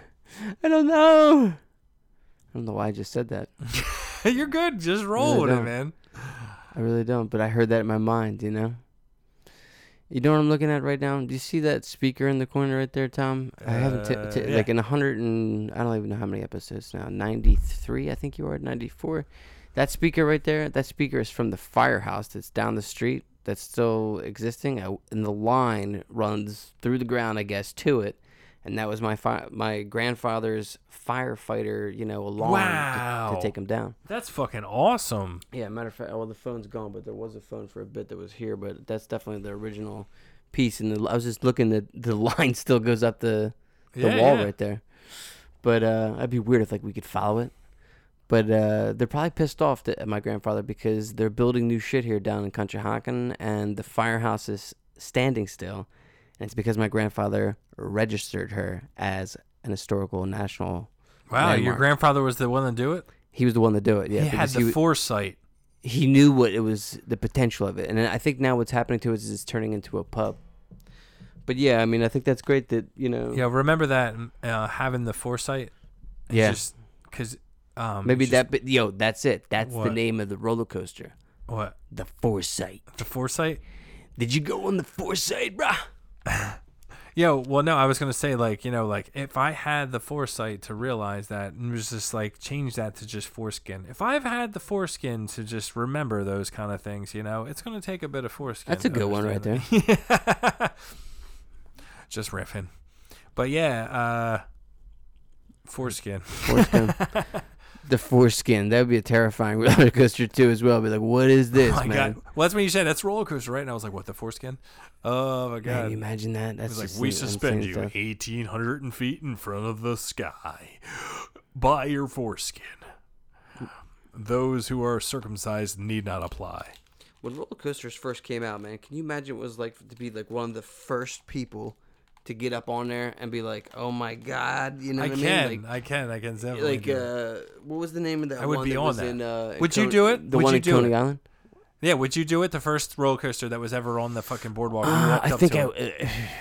I don't know. I don't know why I just said that. You're good. Just roll Really with it, man. I really don't, but I heard that in my mind, you know? You know what I'm looking at right now? Do you see that speaker in the corner right there, Tom? I haven't, t- Uh, t- yeah. like in 100 and, I don't even know how many episodes now, 93, I think you are, 94. That speaker right there, that speaker is from the firehouse that's down the street that's still existing. I, and the line runs through the ground, I guess, to it. And that was my fi- my grandfather's firefighter, you know, alarm to- Wow. to take him down. That's fucking awesome. Yeah, matter of fact, well, the phone's gone, but there was a phone for a bit that was here, but that's definitely the original piece. And the, I was just looking that the line still goes up the the Yeah, wall yeah. right there. But uh, that'd be weird if like we could follow it. But uh, they're probably pissed off at my grandfather because they're building new shit here down in Conshohocken, and the firehouse is standing still. And it's because my grandfather registered her as an historical national. Wow, your grandfather was the one to do it. He was the one to do it. Yeah, he had the he, foresight. he knew what it was the potential of it and i think now what's happening to it is it's turning into a pub but yeah i mean i think that's great that you know Yeah, remember that uh, having the foresight. Yeah. just because um, maybe just- that but yo that's it that's the name of the roller coaster what the foresight the foresight. did you go on the foresight bruh Yo, well, no, I was gonna say like you know like if I had the foresight to realize that and was just like change that to just foreskin. If I've had the foreskin to just remember those kind of things, you know, it's gonna take a bit of foreskin. That's a good one right there. just riffing, but yeah, uh, foreskin. foreskin the foreskin that would be a terrifying roller coaster too as well be like what is oh this oh my man god! Well, that's when you said that's roller coaster, right? And I was like, what the foreskin? Oh my Man, god! you imagine that that's was like we suspend you stuff. eighteen hundred feet in front of the sky by your foreskin. Those who are circumcised need not apply. when roller coasters first came out, man, can you imagine what it was like to be like one of the first people to get up on there and be like, "Oh my god," you know I what I, can, mean? I can, I can Like, definitely. like uh, what was the name of that I would one be that on that. in? Uh, Would you do it? The Would one in Coney it? Island. yeah, would you do it? The first roller coaster that was ever on the fucking boardwalk. Uh, I think I, uh,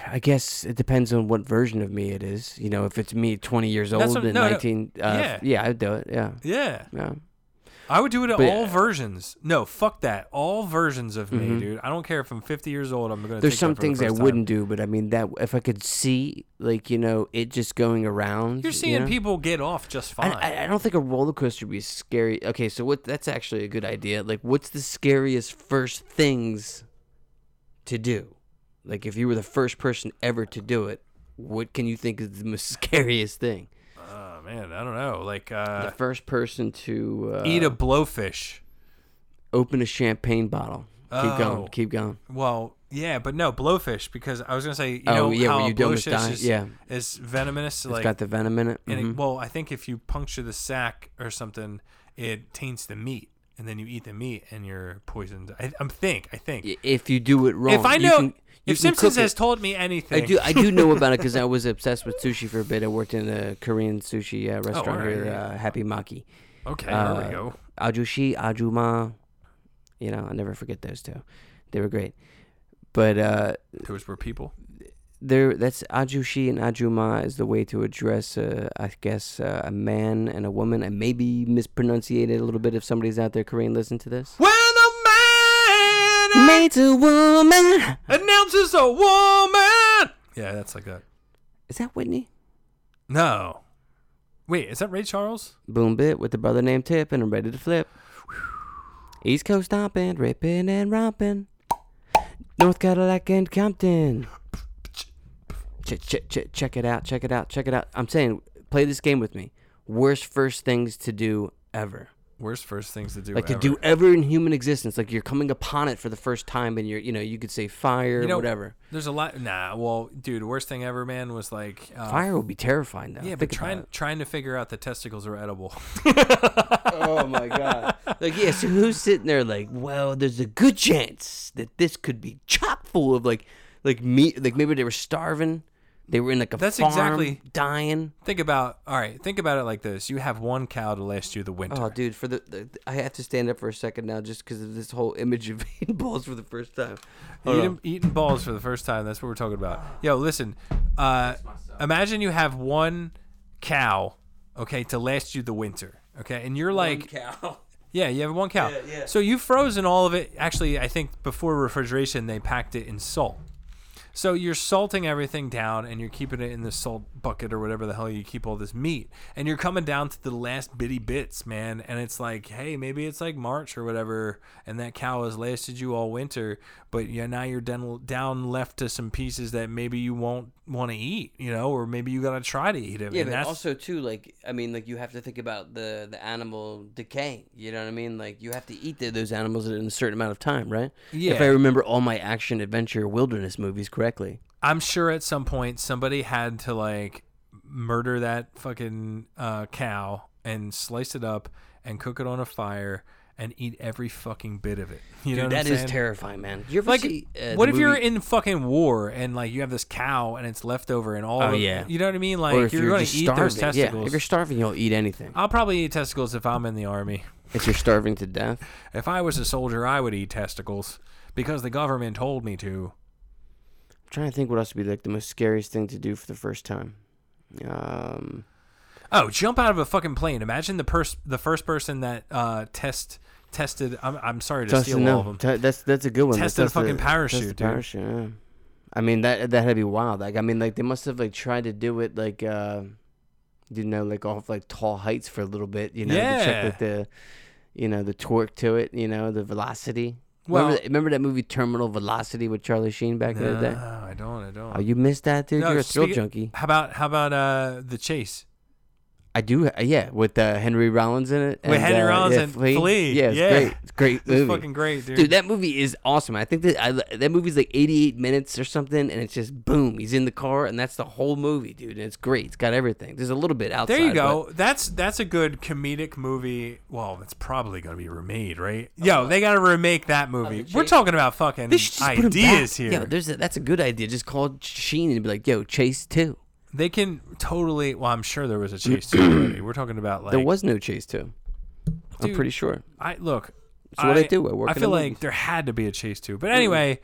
I guess it depends on what version of me it is. You know, if it's me 20 years old what- and no, no. 19, uh, Yeah. yeah, I'd do it. Yeah, Yeah, yeah. I would do it at But- all versions. No, fuck that. All versions of me, Mhm. dude. I don't care if I'm 50 years old. I'm gonna. There's take some for the things I first time. wouldn't do, but I mean that if I could see, like you know, it just going around. You're you seeing know? people get off just fine. I, I, I don't think a roller coaster would be scary. Okay, so what? That's actually a good idea. Like, what's the scariest first things to do? Like, if you were the first person ever to do it, what can you think is the most scariest thing? Oh man, I don't know. Like the uh, first person to uh, eat a blowfish. open a champagne bottle. Keep Oh. going. Keep going. Well, yeah, but no blowfish because I was gonna say you Oh, know yeah, how you a don't almost blowfish die. is, Yeah. is venomous. It's like got the venom in it. and Mhm. it, well, I think if you puncture the sac or something, it taints the meat, and then you eat the meat and you're poisoned. I, I'm think. I think. If you do it wrong, if I you know, can- if Simpsons has told me anything, I do. I do know about it because I was obsessed with sushi for a bit. I worked in a Korean sushi uh, restaurant alright, here, yeah. uh, Happy Maki. okay, uh, there we go. Ajushi, Ajuma. You know, I'll never forget those two. They were great. But uh, Those were people. There, that's Ajushi and Ajuma is the way to address, uh, I guess, uh, a man and a woman. and maybe mispronunciated a little bit if somebody's out there Korean listen to this. When a man Made a woman. announces a woman. Yeah, that's like that. Is that Whitney? No. Wait, is that Ray Charles? Boom bit with the brother named Tip, and I'm ready to flip. East Coast stomping, ripping and romping. North Cadillac and Compton. Ch- ch- ch- check it out, check it out, check it out. I'm saying, play this game with me. Worst first things to do ever. Worst first things to do. Like ever. to do ever in human existence. Like you're coming upon it for the first time, and you're, you know, you could say fire, You know, whatever. There's a lot. Nah, well, dude, worst thing ever, man, was like uh, Fire would be terrifying, though. Yeah, but Think about trying it. trying to figure out the testicles are edible. oh my god! Like, yeah. So who's sitting there like, well, there's a good chance that this could be chock full of like, like meat. Like maybe they were starving. They were in like a That's farm, exactly- dying. think about all right. Think about it like this: you have one cow to last you the winter. Oh, dude, for the, the I have to stand up for a second now just because of this whole image of eating balls for the first time. Hold on. Eating, eating balls for the first time. That's what we're talking about. Yo, listen. Uh, imagine you have one cow, okay, to last you the winter, okay, and you're like, cow. yeah, you have one cow. Yeah, yeah. So you've frozen all of it. Actually, I think before refrigeration, they packed it in salt. So you're salting everything down and you're keeping it in the salt bucket or whatever the hell you keep all this meat. And you're coming down to the last bitty bits, man. And it's like, hey, maybe it's like March or whatever, and that cow has lasted you all winter, but yeah, now you're down, left to some pieces that maybe you won't want to eat, you know, or maybe you gotta try to eat them. Yeah, and but that's, also too, like I mean, like you have to think about the the animal decaying. You know what I mean? Like you have to eat the, those animals in a certain amount of time, right? Yeah. If I remember all my action adventure wilderness movies correctly. I'm sure at some point somebody had to like murder that fucking uh, cow and slice it up and cook it on a fire and eat every fucking bit of it. You know Dude, I'm that is terrifying, man. You ever Like, see? Uh, what if you're in fucking war and like you have this cow and it's leftover and all? Oh, of, yeah. you know what I mean. Like you're, you're, going to eat starving? those testicles. Yeah, if you're starving, you'll eat anything. I'll probably eat testicles if I'm in the army. if you're starving to death. If I was a soldier, I would eat testicles because the government told me to. I'm trying to think what else would be like the most scariest thing to do for the first time. Um, Oh, jump out of a fucking plane! Imagine the pers- the first person that uh, test tested. I'm, I'm sorry to Justin, steal no, all of them. T- that's that's a good one. Tested a the- fucking that's parachute, dude. parachute, yeah. I mean that that had to be wild. Like I mean, like they must have like tried to do it like uh, you know, like off like tall heights for a little bit. You know, to check Yeah. like the, you know, the torque to it. You know, the velocity. Well- remember, that, remember that movie Terminal Velocity with Charlie Sheen back in the No, day? I don't. I don't. Oh, you missed that, dude. No, You're a thrill junkie. How about how about uh the chase? I do, uh, yeah, with uh, Henry Rollins in it. With and, Henry uh, Rollins yeah, and Flea. Yeah, it's Yeah. great. It's great It's movie. fucking great, dude. Dude, that movie is awesome. I think that I, that movie's like 88 minutes or something, and it's just boom. He's in the car, and that's the whole movie, dude. And it's great. It's got everything. There's a little bit outside. there you but- go. That's that's a good comedic movie. Well, it's probably gonna be remade, right? Yo, they gotta remake that movie. We're talking about fucking They should just put him ideas here. Yo, there's a, that's a good idea. Just call Sheen and be like, "Yo, Chase two. They can totally. Well, I'm sure there was a chase two already. We're talking about like. there was no Chase two. I'm pretty sure. I look. It's what I do. I work I feel like movies. there had to be a chase two, but mm. anyway,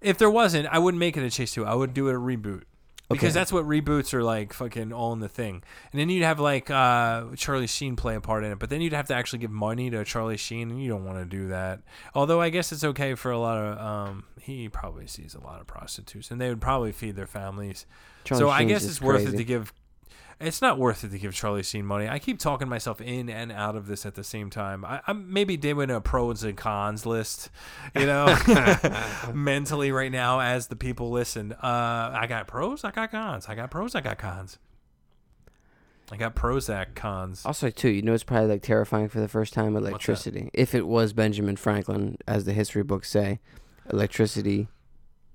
if there wasn't, I wouldn't make it a chase two. I would do it a reboot because Okay. that's what reboots are like. Fucking on the thing, and then you'd have like uh, Charlie Sheen play a part in it, but then you'd have to actually give money to Charlie Sheen, and you don't want to do that. Although I guess it's okay for a lot of. Um, he probably sees a lot of prostitutes, and they would probably feed their families. Charlie so I guess it's worth it to give. It's not worth it to give Charlie Sheen money. I keep talking myself in and out of this at the same time. I, I'm maybe doing a pros and cons list, you know, mentally right now as the people listen. Uh, I got pros, I got cons. I got pros, I got cons. I got Prozac cons. Also, too, you know, it's probably like terrifying for the first time. Electricity. If it was Benjamin Franklin, as the history books say, electricity.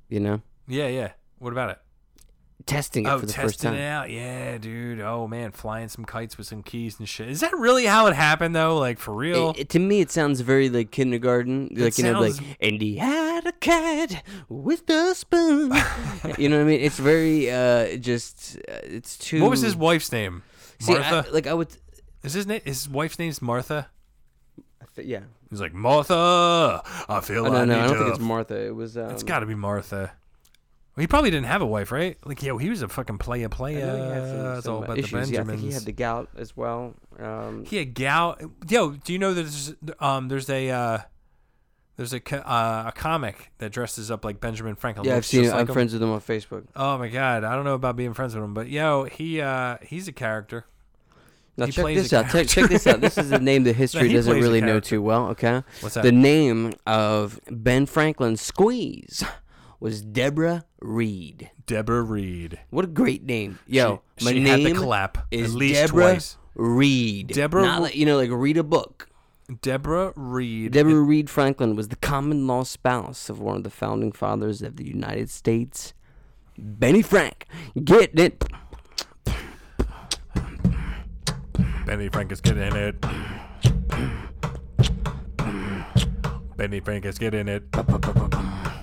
You know, Yeah, yeah. What about it? Testing it Oh, for the first testing time. it out. Yeah, dude. Oh man, flying some kites with some keys and shit. Is that really how it happened though? Like for real? It- it- to me, it sounds very like kindergarten. Like you know, like sounds- and he had a cat with a spoon. you know what I mean? It's very uh, just uh, it's too. what was his wife's name? See, Martha. I, like I would. Is his name? His wife's name's Martha. I th- yeah. He's like Martha. I feel Oh, no, I no, I don't think it's Martha. It was. Um, It's got to be Martha. Well, he probably didn't have a wife, right? Like, yo, he was a fucking player, I playa. know he had some, it's all about issues. the Yeah, I think he had the gout as well. Um, He had gout. Yo, do you know there's um there's a uh, there's a uh, a comic that dresses up like Benjamin Franklin. yeah, I've seen like I'm him. friends with him on Facebook. Oh my god, I don't know about being friends with him, but yo, he uh he's a character. Now He check plays this out. Check, check this out. This is a name that history he doesn't really know too well. Okay, What's that? the name of Ben Franklin squeeze was Deborah Read. Deborah Read. What a great name, yo! she, my she had name the clap is at least Deborah twice. Read. Deborah Not like, you know, like read a book. Deborah Read. Deborah Read Franklin was the common law spouse of one of the founding fathers of the United States, Benny Frank. Get it? Benny Frank is getting it. Benny Frank is getting it.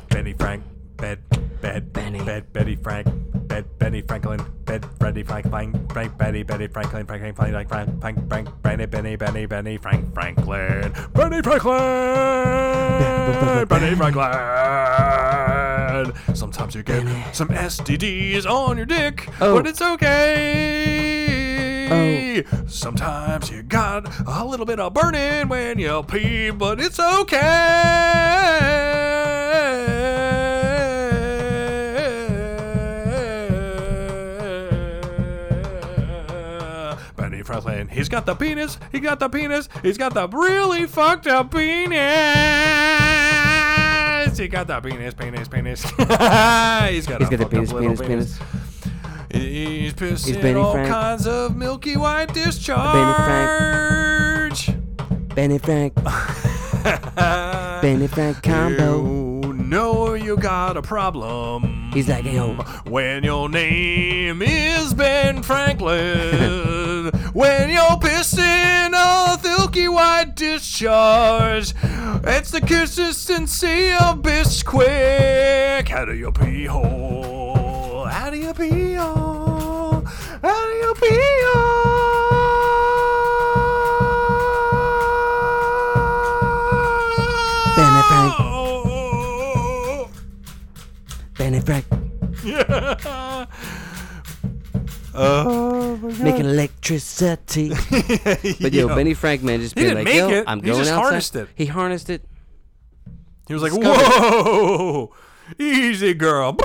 Benny Frank, bed, bed, Benny. bed, Betty Frank, bed, Benny Franklin, bed, Freddie Frank, Frank, Frank, Betty, Betty Franklin, Franklin, Frank, Frank, Frank, Frank, Frank, Benny, Benny, Benny, Benny, Frank, Franklin, Benny Franklin, Benny Franklin. Sometimes you get some STDs on your dick, Oh. but it's okay. Oh. Sometimes you got a little bit of burning when you pee, but it's okay. Benny Franklin, he's got the penis, he got the penis, he's got the really fucked up penis. He got the penis, penis, penis. he's got, He's a got the up penis, penis, penis. He's pissing Benny all Frank. kinds of milky white discharge. Benny Frank. Benny Frank combo. You know you got a problem. He's like, yo. When your name is Ben Franklin. when you're pissing a silky white discharge. It's the consistency of Bisquick. How do you pee hole? How do you pee hole? How do you pee hole? Benny Frank. Oh. Benny Frank. Oh my Making electricity. But yo, Benny Frank, man, just He being didn't like, make yo, it. I'm He going just outside. harnessed it. He harnessed it. He was like, Discovered. "Whoa, easy, girl."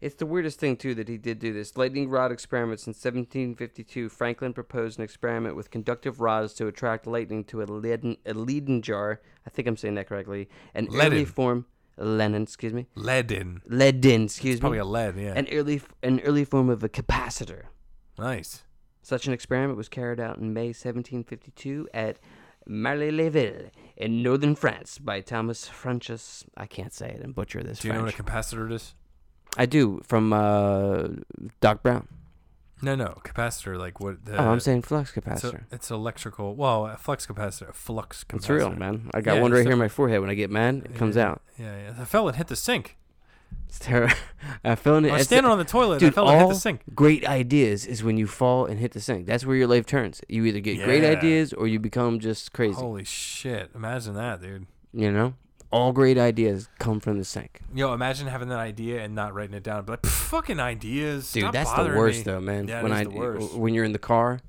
It's the weirdest thing too that he did do this. Lightning rod experiments in 1752. Franklin proposed an experiment with conductive rods to attract lightning to a leaden, a Leyden jar. I think I'm saying that correctly. An Leaden. early form. Lenin, excuse me, Leadin. leadin, excuse me. Probably me, a lead. Yeah. an early an early form of a capacitor. nice. Such an experiment was carried out in May 1752 at Marly-les-Ville in northern France by Thomas Francis. I can't say it and butcher this Do you know what a capacitor is? I do from uh, Doc Brown. No, no. Capacitor, like what? The, oh, I'm saying flux It's, a, capacitor. it's electrical. Well, a flux capacitor. A flux capacitor. It's real, man. I got Yeah, one right here in my forehead. When I get mad, it comes Yeah, out. Yeah, yeah. I fell and hit the sink. It's terrible. I fell in it. I was it's- standing on the toilet. Dude, I fell and hit the sink. great ideas is when you fall and hit the sink. That's where your life turns. You either get great ideas or you become just crazy. Holy shit! Imagine that, dude. You know, all great ideas come from the sink. Yo, imagine having that idea and not writing it down. But like, fucking ideas, Dude, Stop that's the worst me. though, man. Yeah, when I the worst. when you're in the car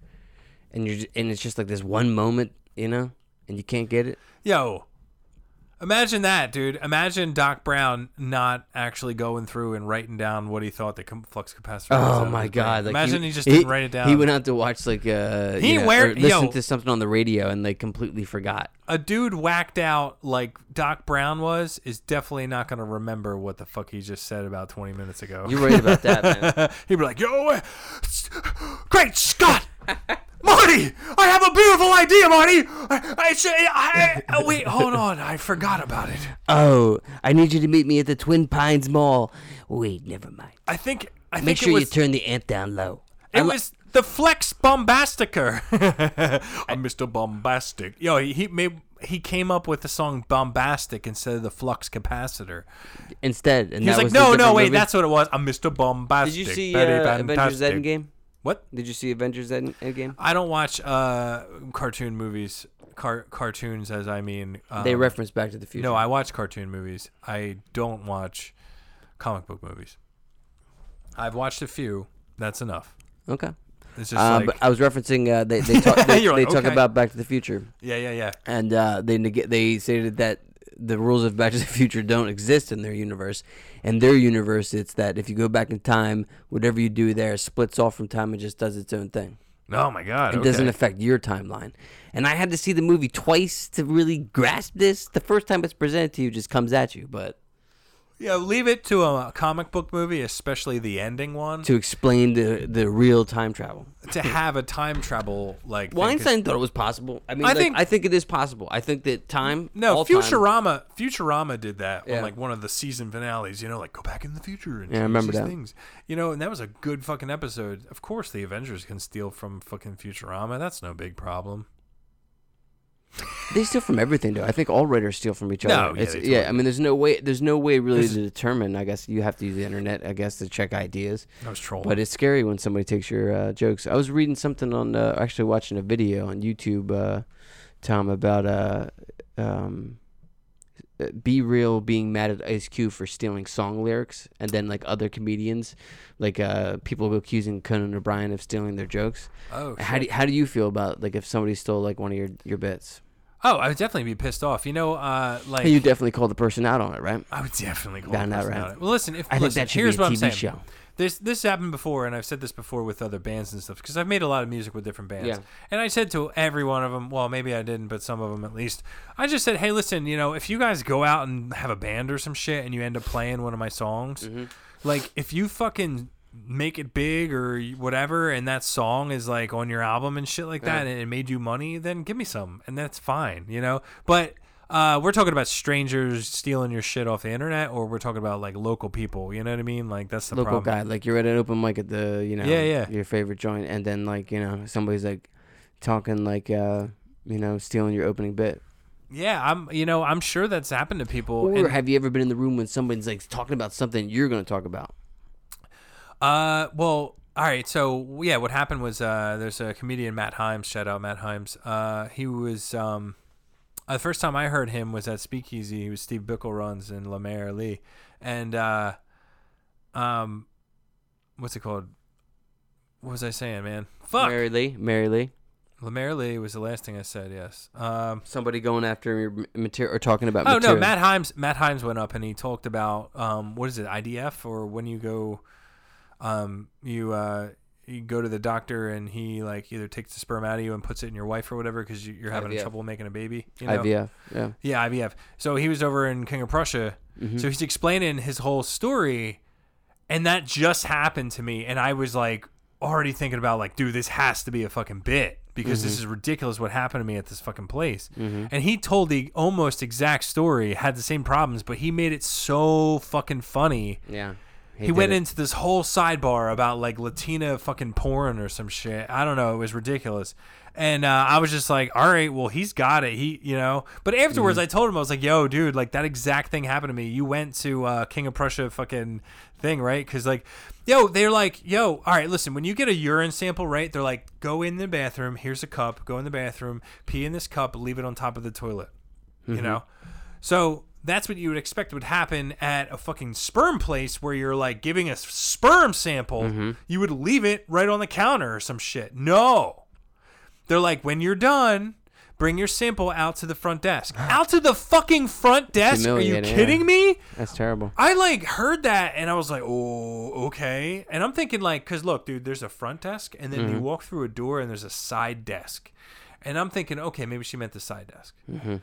and you're and it's just like this one moment, you know, and you can't get it. Yo, imagine that, dude. Imagine Doc Brown not actually going through and writing down what he thought the com- flux capacitor. was Oh my god! Like imagine he, just didn't write it down. He went out to watch like uh, He you know, wear- or listen yo. to something on the radio and like completely forgot. a dude whacked out like Doc Brown was is definitely not going to remember what the fuck he just said about 20 minutes ago. You're right about that, man. He'd be like, "Yo, uh, great Scott, Marty, I have a beautiful idea, Marty. I, I, should- I, I- wait, hold on, I forgot about it. Oh, I need you to meet me at the Twin Pines Mall. Wait, never mind. I think, I Make think sure it was, you turn the amp down low. I it li- was the Flex Bombastiker. I'm Mr. Bombastic. Yo, he, he made." He came up with the song "Bombastic" instead of the flux capacitor. instead. And He was that like, was "No, no, wait, movie. that's what it was. I'm Mr. Bombastic." Did you see uh, Avengers fantastic." Endgame? What? Did you see Avengers End- Endgame? I don't watch uh, cartoon movies. Car- cartoons, as I mean. Um, they reference Back to the Future. No, I watch cartoon movies. I don't watch comic book movies. I've watched a few. That's enough. okay. It's just Uh, like, I was referencing uh, they they talk they like, talk okay. about Back to the Future yeah, yeah, yeah. and uh, they neg- they stated that the rules of Back to the Future don't exist in their universe. In their universe, it's that if you go back in time, whatever you do there splits off from time and just does its own thing. Oh my god. It okay. doesn't affect your timeline. And I had to see the movie twice to really grasp this. The first time it's presented to you, just comes at you, but Yeah, leave it to a comic book movie, especially the ending one, to explain the the real time travel. to have a time travel like. Einstein thought it was possible. I mean, I like, think- I think it is possible. I think that time. No, all time- Futurama. Futurama did that Yeah. on like one of the season finales. You know, like go back in the future and Yeah, I remember these that. things. You know, and that was a good fucking episode. Of course, the Avengers can steal from fucking Futurama. That's no big problem. They steal from everything, though. I think all writers steal from each No, other. yeah, It's- they yeah. I mean, there's no way. There's no way really to determine. I guess you have to use the internet. I guess to check ideas. I was trolling. But it's scary when somebody takes your uh, jokes. I was reading something on, uh, actually watching a video on YouTube, uh, Tom, about uh, um, B-Real being mad at Ice Cube for stealing song lyrics, and then like other comedians, like uh, people accusing Conan O'Brien of stealing their jokes. oh, How do shit. how do you feel about like if somebody stole like one of your your bits? Oh, I would definitely be pissed off. You know, uh, like you definitely call the person out on it, right? I would definitely call Got the that person right. out. Well, listen, if I think listen, that should here's be a what I'm TV saying. show. This this happened before, and I've said this before with other bands and stuff because I've made a lot of music with different bands. Yeah. And I said to every one of them, well, maybe I didn't, but some of them at least. I just said, hey, listen, you know, if you guys go out and have a band or some shit, and you end up playing one of my songs, Mm-hmm. like if you fucking make it big or whatever, and that song is like on your album and shit like that, and it made you money, then give me some, and that's fine, you know. But uh, we're talking about strangers stealing your shit off the internet, or we're talking about like local people. You know what I mean? Like that's the Local problem. guy, like you're at an open mic at the you know Yeah, yeah. your favorite joint, and then like you know somebody's like talking like uh you know stealing your opening bit. Yeah, I'm. You know, I'm sure that's happened to people. Or and- have you ever been in the room when somebody's like talking about something you're going to talk about? Uh, well, all right. So yeah, what happened was uh, there's a comedian Matt Himes. Shout out Matt Himes. Uh, he was um, uh, the first time I heard him was at Speakeasy. He was Steve Bickle runs in Lemaire Lee, and uh, um, what's it called? What was I saying, man? Fuck. Mary Lee, Mary Lee, Lemaire Lee was the last thing I said. Yes. Um. somebody going after your material or talking about Oh material. no, Matt Himes. Matt Himes went up and he talked about um, what is it, IDF, or when you go, um, you uh, you go to the doctor and he like either takes the sperm out of you and puts it in your wife or whatever because you, you're having IVF. trouble making a baby. You know? IVF, yeah. Yeah, IVF. So he was over in King of Prussia So he's explaining his whole story, and that just happened to me, and I was like already thinking about like, dude, this has to be a fucking bit because this is ridiculous what happened to me at this fucking place. And he told the almost exact story, had the same problems, but he made it so fucking funny. Yeah. He, did went it. into this whole sidebar about like Latina fucking porn or some shit. I don't know. It was ridiculous. And uh, I was just like, all right, well, he's got it. He, you know. But afterwards, Mm-hmm. I told him, I was like, yo, dude, like that exact thing happened to me. You went to uh, King of Prussia fucking thing, right? Because, like, yo, they're like, yo, all right, listen, when you get a urine sample, right? They're like, go in the bathroom. Here's a cup. Go in the bathroom. Pee in this cup. Leave it on top of the toilet. You know? So that's what you would expect would happen at a fucking sperm place where you're like giving a sperm sample. You would leave it right on the counter or some shit. No. They're like, when you're done, bring your sample out to the front desk. out to the fucking front desk? Are you humiliating, yeah. kidding me? That's terrible. I like heard that and I was like, oh, okay. And I'm thinking like, cause look, dude, there's a front desk and then Mm-hmm. you walk through a door and there's a side desk. And I'm thinking, okay, maybe she meant the side desk. Mm-hmm.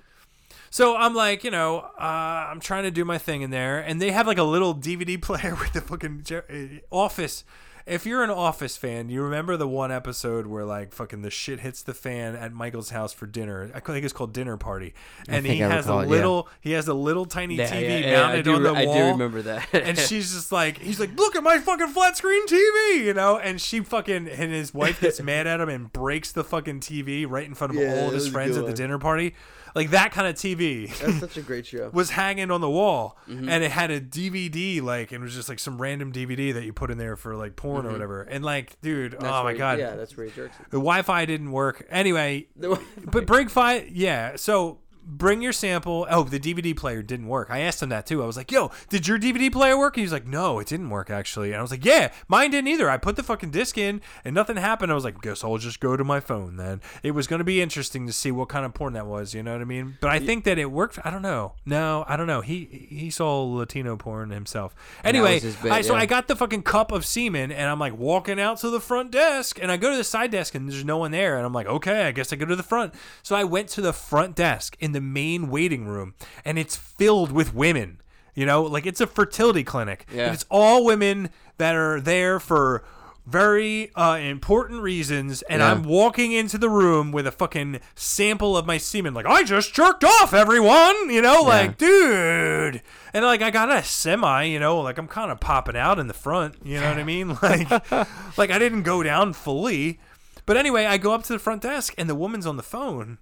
So I'm like, you know, uh, I'm trying to do my thing in there, and they have like a little DVD player with the fucking uh, Office. If you're an Office fan, you remember the one episode where like fucking the shit hits the fan at Michael's house for dinner. I think it's called Dinner Party, and he I has a recall it, yeah. little, he has a little tiny TV mounted I do, on the I wall I do remember that. and she's just like, he's like, look at my fucking flat screen TV, you know? And she fucking, and his wife gets mad at him and breaks the fucking TV right in front of Yeah, all of his friends at the dinner party. Like that kind of TV That's such a great show. was hanging on the wall Mm-hmm. and it had a DVD, like, and it was just like some random DVD that you put in there for like porn or whatever. And like, dude, oh my God. Mm-hmm. Yeah, that's where he jerks. The Wi Fi didn't work. Anyway, but bring five, yeah. So bring your sample. Oh, the DVD player didn't work. I asked him that too. I was like, "Yo, did your DVD player work?" And he's like, "No, it didn't work actually." And I was like, "Yeah, mine didn't either. I put the fucking disc in and nothing happened." I was like, "Guess I'll just go to my phone then." It was going to be interesting to see what kind of porn that was. You know what I mean? But I think that it worked. I don't know. No, I don't know. He he saw Latino porn himself. Anyway, bit, I, so yeah. I got the fucking cup of semen and I'm like walking out to the front desk and I go to the side desk and there's no one there and I'm like okay I guess I go to the front so I went to the front desk in the main waiting room and it's filled with women you know? Like it's a fertility clinic. Yeah. and it's all women that are there for very uh, important reasons and Yeah. I'm walking into the room with a fucking sample of my semen. Like I just jerked off everyone you know? Like dude. And like I got a semi you know? Like I'm kind of popping out in the front you know what I mean? Like like I didn't go down fully. But anyway I go up to the front desk and the woman's on the phone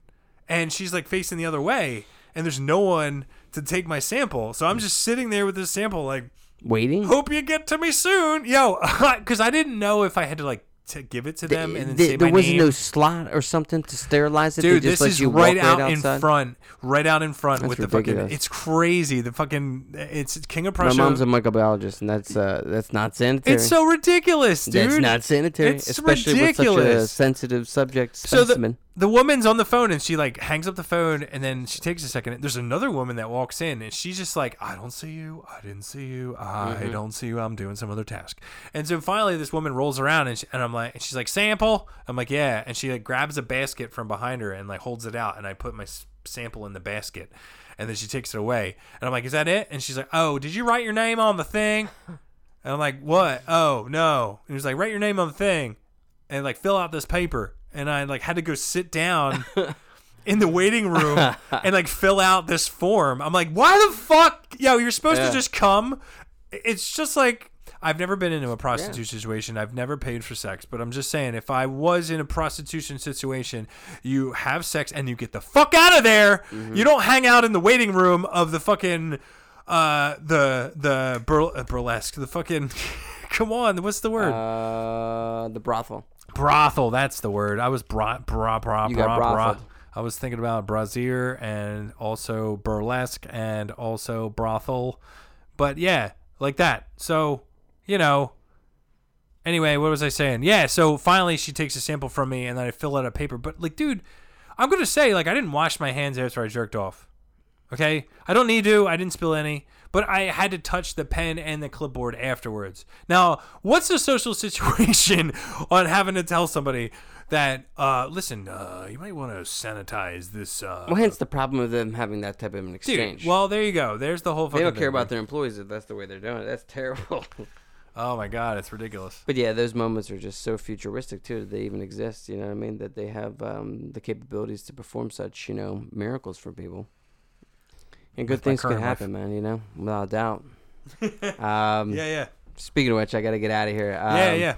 and she's like facing the other way and there's no one to take my sample so I'm just sitting there with this sample like Waiting? hope you get to me soon yo because I didn't know if I had to like to give it to them and then Th- say there was name no slot or something to sterilize it. Dude, this is you right out right in front, right out in front That's with the fucking. It's crazy. The fucking. It's King of My mom's a microbiologist, and that's uh, that's not sanitary. it's so ridiculous, dude. That's not sanitary, It's especially with such a sensitive subject So specimen. the the woman's on the phone and she like hangs up the phone and then she takes a second. There's another woman that walks in and she's just like, I don't see you. I didn't see you. I Mm-hmm. don't see you. I'm doing some other task. And so finally, this woman rolls around and, she, and I'm like, and she's like, sample. I'm like, yeah. And she like grabs a basket from behind her and like holds it out and I put my s- sample in the basket. And then she takes it away. And I'm like, is that it? And she's like, oh, did you write your name on the thing? And I'm like, what? Oh, no. And he was like, write your name on the thing and like fill out this paper. And I like had to go sit down in the waiting room and like fill out this form. I'm like, why the fuck? Yo, you're supposed Yeah. to just come. It's just like I've never been into a prostitution situation. I've never paid for sex, but I'm just saying, if I was in a prostitution situation, you have sex and you get the fuck out of there. Mm-hmm. You don't hang out in the waiting room of the fucking uh the the burl- uh, burlesque, the fucking. Come on, what's the word? Uh, the brothel. Brothel. That's the word. I was bra bra bra You bra bra. brotheled. I was thinking about brazier and also burlesque and also brothel, but yeah, like that. So you know. Anyway, what was I saying? Yeah, so finally she takes a sample from me and then I fill out a paper. But like, dude, I'm gonna say like I didn't wash my hands after I jerked off. Okay, I don't need to. I didn't spill any, but I had to touch the pen and the clipboard afterwards. Now, what's the social situation on having to tell somebody, that uh, listen, uh, you might want to sanitize this. Uh, Well, hence the problem of them having that type of an dude, exchange. well, there you go. There's the whole. Thing. They don't care thing, about their employees if that's the way they're doing it. That's terrible. Oh my god, it's ridiculous. but yeah, those moments are just so futuristic too that they even exist. You know what I mean? That they have um, the capabilities to perform such you know miracles for people. And good things can current life. happen, man. You know, without a doubt. um, Yeah, yeah, Speaking of which, I got to get out of here. Um, yeah, yeah.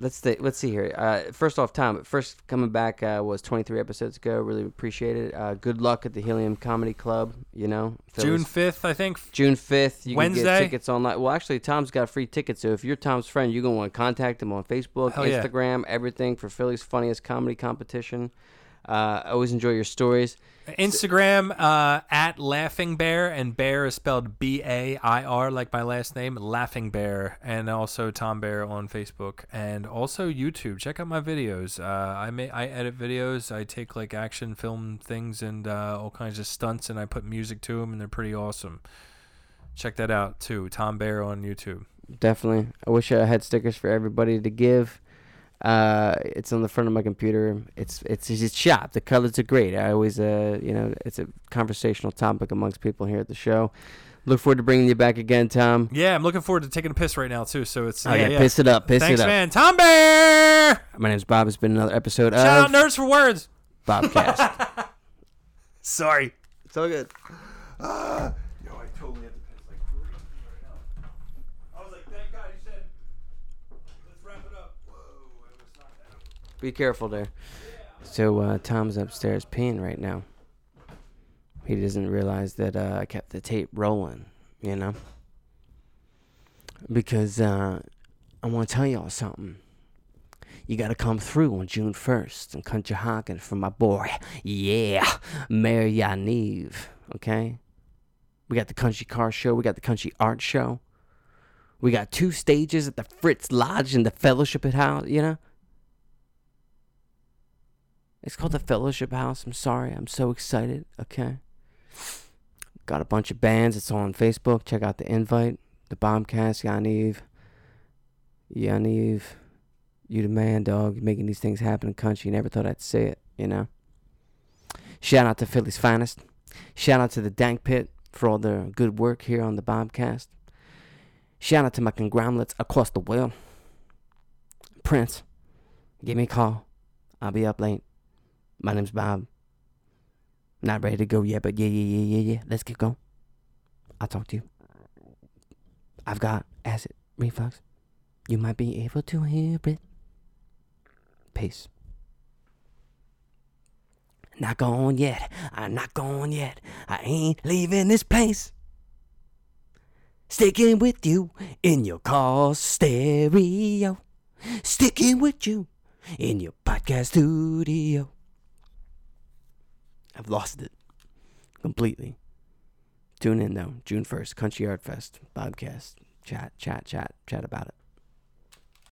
Let's stay, let's see here. Uh, first off, Tom. First coming back uh, was 23 episodes ago. Really appreciate it. Uh, good luck at the Helium Comedy Club. You know, June fifth, I think. June 5th. You can get Wednesday? tickets online. Well, actually, Tom's got free tickets. So if you're Tom's friend, you're going to want to contact him on Facebook, Hell yeah. Instagram, everything for Philly's Funniest Comedy Competition. Uh, I always enjoy your stories. Instagram uh, at Laughing Bair, and Bair is spelled B A I R, like my last name, Laughing Bair, and also Tom Bair on Facebook, and also YouTube. Check out my videos. Uh, I may I edit videos. I take like action film things and uh, all kinds of stunts, and I put music to them, and they're pretty awesome. Check that out too, Tom Bair on YouTube. Definitely. I wish I had stickers for everybody to give. Uh, it's on the front of my computer. It's it's it's shop. The colors are great. I always uh you know it's a conversational topic amongst people here at the show. Look forward to bringing you back again, Tom. Yeah, I'm looking forward to taking a piss right now too. So it's Oh yeah, piss it up, piss Thanks, it up. man. Tom Bair. My name's Bob. It's been another episode of Shout out Nerds for Words. Bobcast. Sorry. it's all good. Yo, I totally had to piss like crazy right now. I was like, thank God you said, let's wrap it up. Whoa, I almost knocked that over. Be careful there. So uh, Tom's upstairs peeing right now. He doesn't realize that uh, I kept the tape rolling, you know. Because uh, I want to tell y'all something. You got to come through on June 1st and country honking for my boy, yeah, Mary Yaniv, okay? We got the country car show, we got the country art show. We got two stages at the Fritz Lodge and the Fellowship House, you know? It's called the Fellowship House. I'm sorry. I'm so excited. Okay. Got a bunch of bands. It's all on Facebook. Check out the invite. The Bobcast, Yaniv. Yaniv. You the man, dog. Making these things happen in country. Never thought I'd say it, you know? Shout out to Philly's Finest. Shout out to the Dank Pit for all their good work here on the Bobcast. Shout out to my conglomerates across the world. Prince, give me a call. I'll be up late. My name's Bob. Not ready to go yet, but yeah, yeah, yeah, yeah, yeah. Let's get going. I'll talk to you. I've got acid reflux. You might be able to hear it. Peace. Not gone yet. I'm not gone yet. I ain't leaving this place. Sticking with you in your car stereo. Sticking with you in your podcast studio. I've lost it completely. Tune in though, June 1st, Country Art Fest, podcast. Chat, chat, chat, chat about it.